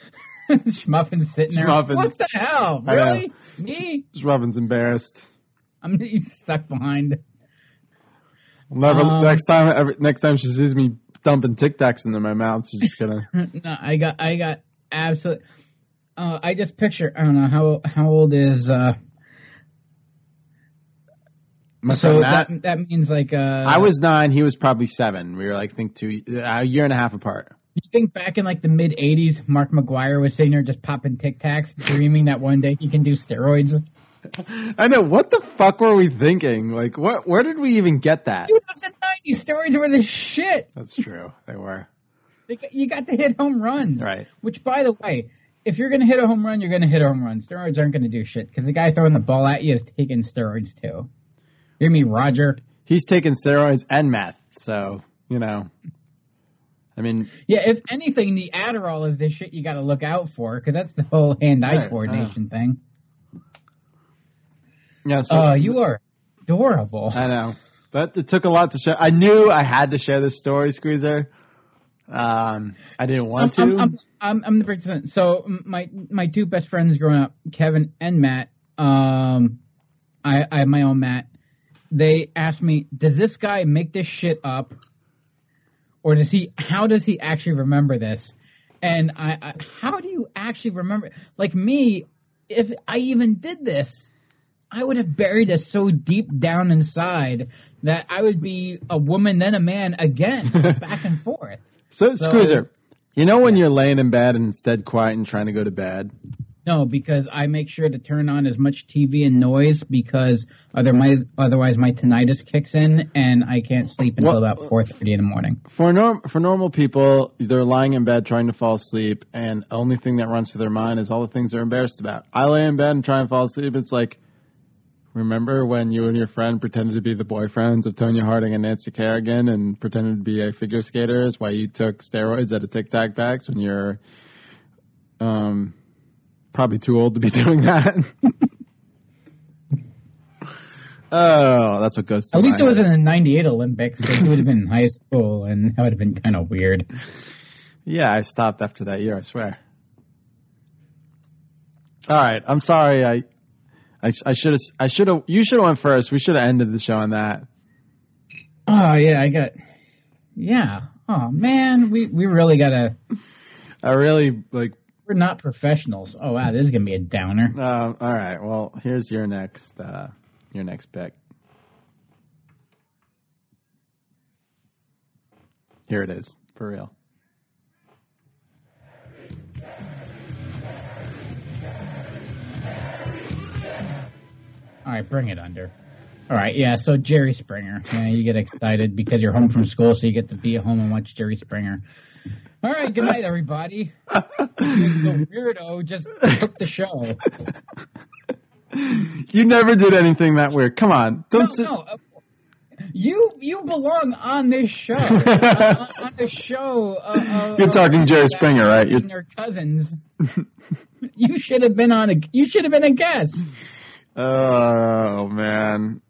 Schmuffin's sitting there. Schmuffin. What the hell? Really? Me? Robin's embarrassed. I'm he's stuck behind. Never, Um, next time, every, next time she sees me dumping Tic Tacs into my mouth, she's just gonna. no, I got, I got absolute. Uh, I just picture. I don't know how how old is. uh My So that that means like. uh I was nine. He was probably seven. We were like, think two, a year and a half apart. You think back in like the mid '80s, Mark McGwire was sitting there just popping Tic Tacs, dreaming that one day he can do steroids. I know. What the fuck were we thinking? Like, what? Where did we even get that? Dude, the '90s. Steroids were the shit. That's true. They were. You got to hit home runs. Right. Which, by the way, if you're going to hit a home run, you're going to hit a home run. Steroids aren't going to do shit because the guy throwing the ball at you is taking steroids too. You hear me, Roger? He's taking steroids and meth, so you know. I mean, Yeah, if anything, the Adderall is the shit you got to look out for because that's the whole hand-eye Right, coordination thing. yeah. So Oh, you are adorable. I know, but it took a lot to share. I knew I had to share this story, Squeezer. Um, I didn't want to. I'm, I'm, I'm, I'm the participant. So my my two best friends growing up, Kevin and Matt. Um, I I have my own Matt. They asked me, "Does this guy make this shit up, or does he? How does he actually remember this?" And I, I how do you actually remember? Like me, if I even did this, I would have buried it so deep down inside that I would be a woman then a man again, back and forth. So, so- Squeezer, you know when you're laying in bed and instead quiet and trying to go to bed. No, because I make sure to turn on as much TV and noise because otherwise, otherwise my tinnitus kicks in and I can't sleep until What- about four thirty in the morning. For norm for normal people, they're lying in bed trying to fall asleep, and the only thing that runs through their mind is all the things they're embarrassed about. I lay in bed and try and fall asleep. It's like, remember when you and your friend pretended to be the boyfriends of Tonya Harding and Nancy Kerrigan, and pretended to be a figure skater? skaters why you took steroids at a Tic Tac backs when you're, um, probably too old to be doing that. oh, that's what goes. At least it was in the '98 Olympics. 'cause it would have been in high school and that would have been kind of weird. Yeah, I stopped after that year, I swear. All right, I'm sorry. I I, I should have. I should have. You should have went first. We should have ended the show on that. Oh yeah, I got. Yeah. Oh man, we we really gotta. I really like. We're not professionals. Oh wow, this is gonna be a downer. Uh, all right. Well, here's your next. Uh, your next pick. Here it is for real. All right, bring it under. All right, yeah. So Jerry Springer, yeah, you get excited because you're home from school, so you get to be at home and watch Jerry Springer. All right, good night, everybody. the weirdo just took the show. You never did anything that weird. Come on, don't No, sit. no. uh, You you belong on this show. on, on the show. Uh, uh, You're talking uh, Jerry Springer, right? You're- Your cousins. you should have been on a. You should have been a guest. Oh man.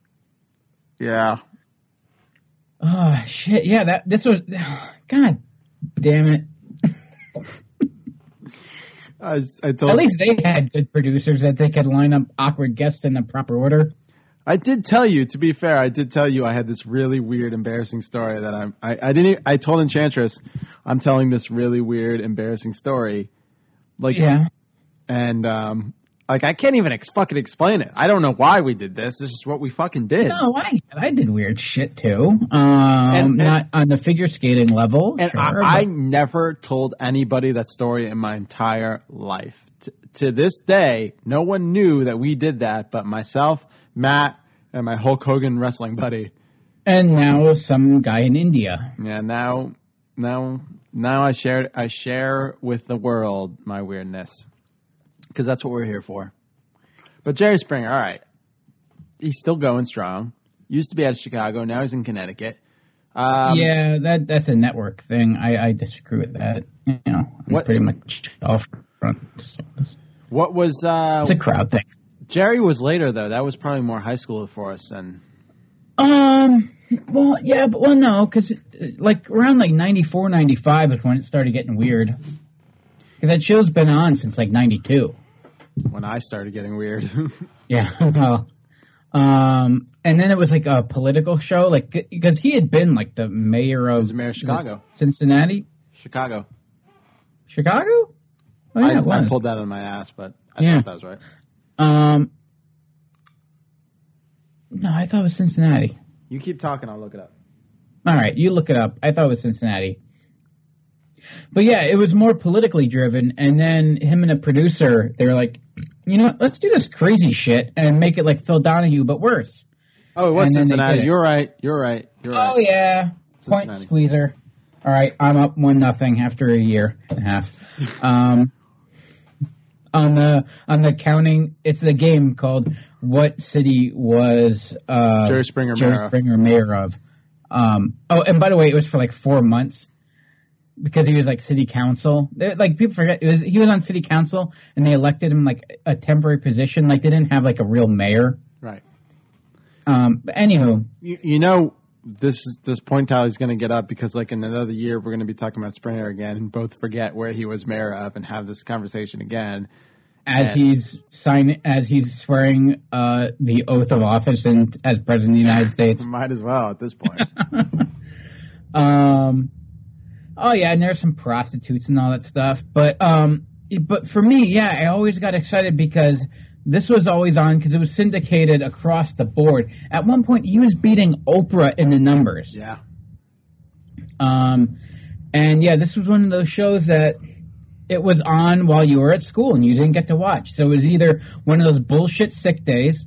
Yeah. Oh shit! Yeah, that this was. God damn it! I, I told. At least they had good producers that they could line up awkward guests in the proper order. I did tell you. To be fair, I did tell you I had this really weird, embarrassing story that I'm. I, I didn't. I told Enchantress, I'm telling this really weird, embarrassing story. Like, Yeah. and um, like I can't even ex- fucking explain it. I don't know why we did this. This is what we fucking did. No, I I did weird shit too. Um, and- not on the figure skating level. And sure, I, I never told anybody that story in my entire life. T- to this day, no one knew that we did that, but myself, Matt, and my Hulk Hogan wrestling buddy. and now some guy in India. Yeah, now, now, now I share, I share with the world my weirdness, because that's what we're here for. But Jerry Springer, all right, he's still going strong. Used to be out of Chicago, now he's in Connecticut. Um, yeah, that that's a network thing. I, I disagree with that. You know, I'm What- pretty much off front. What was? Uh, It's a crowd thing. Jerry was later though. That was probably more high school for us than. Um. Well, yeah, but well, no, because like around like 94, 95 is when it started getting weird. Because that show's been on since like '92. When I started getting weird. Yeah. Well, um, and then it was like a political show, like because he had been like the mayor of mayor of Chicago. Cincinnati, Chicago. Chicago. Oh yeah, I. I pulled that on my ass, but I Yeah. thought that was right. Um, no, I thought it was Cincinnati. You keep talking, I'll look it up. All right, you look it up. I thought it was Cincinnati. But yeah, it was more politically driven. And then him and a producer, they were like, you know, let's do this crazy shit and make it like Phil Donahue, but worse. Oh, it was Cincinnati. You're right. You're right. You're right. Oh yeah, point squeezer. All right, I'm up one nothing after a year and a half. Um, on the on the counting, it's a game called "What City Was uh, Jerry Springer Jerry mayor of?" Springer mayor of?" Um, oh, and by the way, it was for like four months because he was like city council. Like people forget, it was he was on city council and they elected him like a temporary position. Like they didn't have like a real mayor. Right. Um, but anywho, You, you know, this this point tally's going to get up because, like, in another year, we're going to be talking about Springer again and both forget where he was mayor of and have this conversation again. as And- he's signing, as he's swearing uh, the oath of office and as president of the United States. Might as well at this point. Um, oh yeah, and there's some prostitutes and all that stuff. But um, but for me, yeah, I always got excited because this was always on because it was syndicated across the board. At one point, he was beating Oprah in the numbers. yeah. Um, and yeah, this was one of those shows that it was on while you were at school and you didn't get to watch. So it was either one of those bullshit sick days,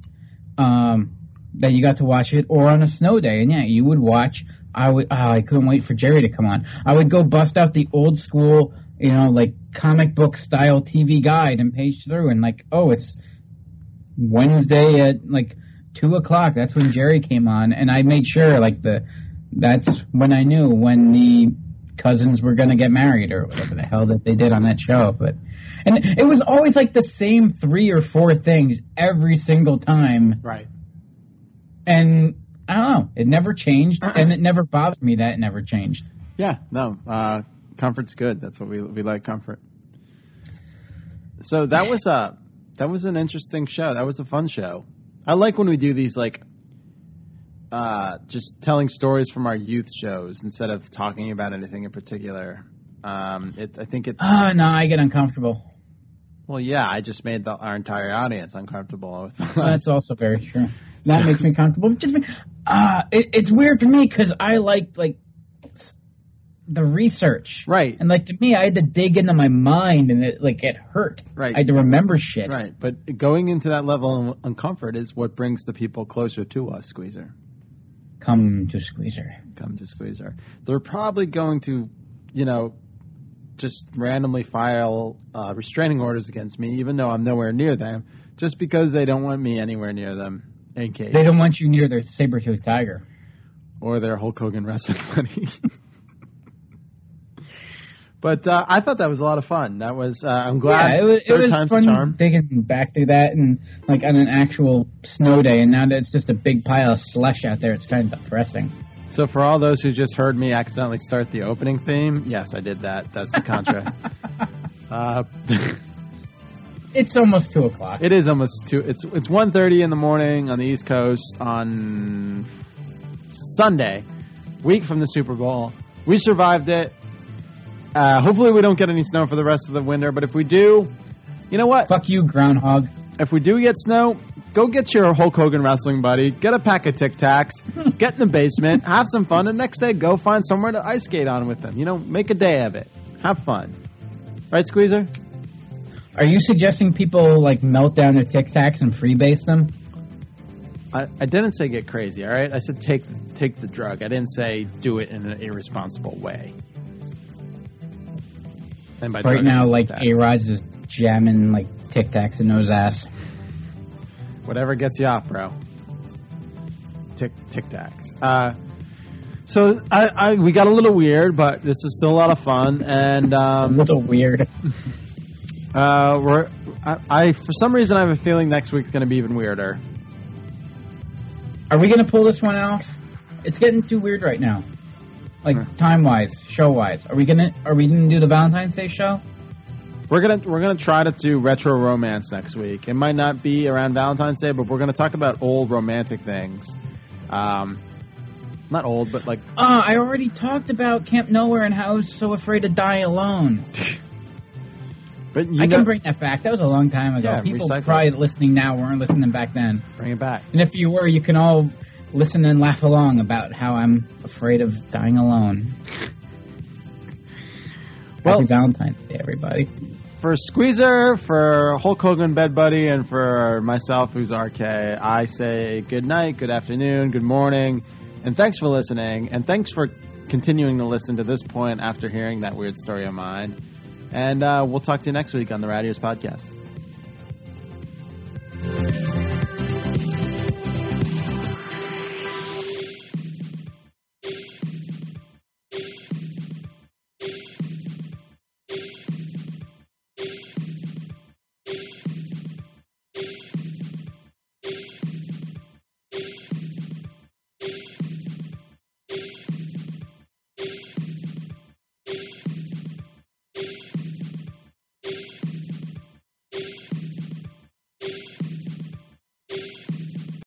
um, that you got to watch it, or on a snow day. And yeah, you would watch. I would. Oh, I couldn't wait for Jerry to come on. I would go bust out the old school, you know, like comic book style TV guide and page through, and like, oh, it's Wednesday at like two o'clock. That's when Jerry came on, and I made sure like the that's when I knew when the cousins were gonna get married or whatever the hell that they did on that show. But and it was always like the same three or four things every single time, Right. and I don't know, it never changed, and it never bothered me that it never changed. Yeah, no, uh, comfort's good. That's what we we like comfort. So that was a that was an interesting show. That was a fun show. I like when we do these like uh, just telling stories from our youth shows instead of talking about anything in particular. Um, it, I think it. Oh no, I get uncomfortable. Well, yeah, I just made the, our entire audience uncomfortable. With That's also very true. That makes me comfortable. Just me- uh, it, it's weird for me because I like like the research, right? And like to me, I had to dig into my mind, and it like it hurt. Right. I had to remember shit. Right, but going into that level of uncomfort is what brings the people closer to us, Squeezer. Come to Squeezer. Come to Squeezer. They're probably going to, you know, just randomly file uh, restraining orders against me, even though I'm nowhere near them, just because they don't want me anywhere near them They don't want you near their saber toothed tiger. or their Hulk Hogan wrestling buddy. but uh, I thought that was a lot of fun. That was uh, I'm glad. yeah, it was, it was time's fun the charm. digging back through that and like on an actual snow day, and now that it's just a big pile of slush out there, it's kind of depressing. So for all those who just heard me accidentally start the opening theme, yes, I did that. That's the contra. uh, It's almost two o'clock. it is almost two. It's it's 1.30 in the morning on the East Coast on Sunday, week from the Super Bowl. We survived it. Uh, hopefully, we don't get any snow for the rest of the winter. But if we do, you know what? Fuck you, groundhog. If we do get snow, go get your Hulk Hogan wrestling buddy, get a pack of Tic Tacs, get in the basement, have some fun, and next day go find somewhere to ice skate on with them. You know, make a day of it. Have fun. Right, Squeezer? Are you suggesting people like melt down their Tic Tacs and freebase them? I, I didn't say get crazy, all right? I said take take the drug. I didn't say do it in an irresponsible way. And by right now, like. A Rod's just jamming like Tic Tacs in his ass. whatever gets you off, bro. Tic Tic Tacs. Uh, so I, I we got a little weird, but this is still a lot of fun, and um, a little weird. Uh, we're I, I for some reason I have a feeling next week's going to be even weirder. Are we gonna pull this one off? It's getting too weird right now. Like time wise, show wise. Are we gonna are we gonna do the Valentine's Day show? We're gonna we're gonna try to do retro romance next week. It might not be around Valentine's Day, but we're gonna talk about old romantic things. Um, not old, but like Uh, I already talked about Camp Nowhere and how I was so afraid to die alone. But I know- can bring that back. That was a long time ago. Yeah, People recycle probably listening now weren't listening back then. Bring it back. And if you were, you can all listen and laugh along about how I'm afraid of dying alone. Well- Happy Valentine's Day, everybody. for Squeezer, for Hulk Hogan Bed Buddy, and for myself, who's RK, I say good night, good afternoon, good morning, and thanks for listening, and thanks for continuing to listen to this point after hearing that weird story of mine. And uh, we'll talk to you next week on the Radios Podcast.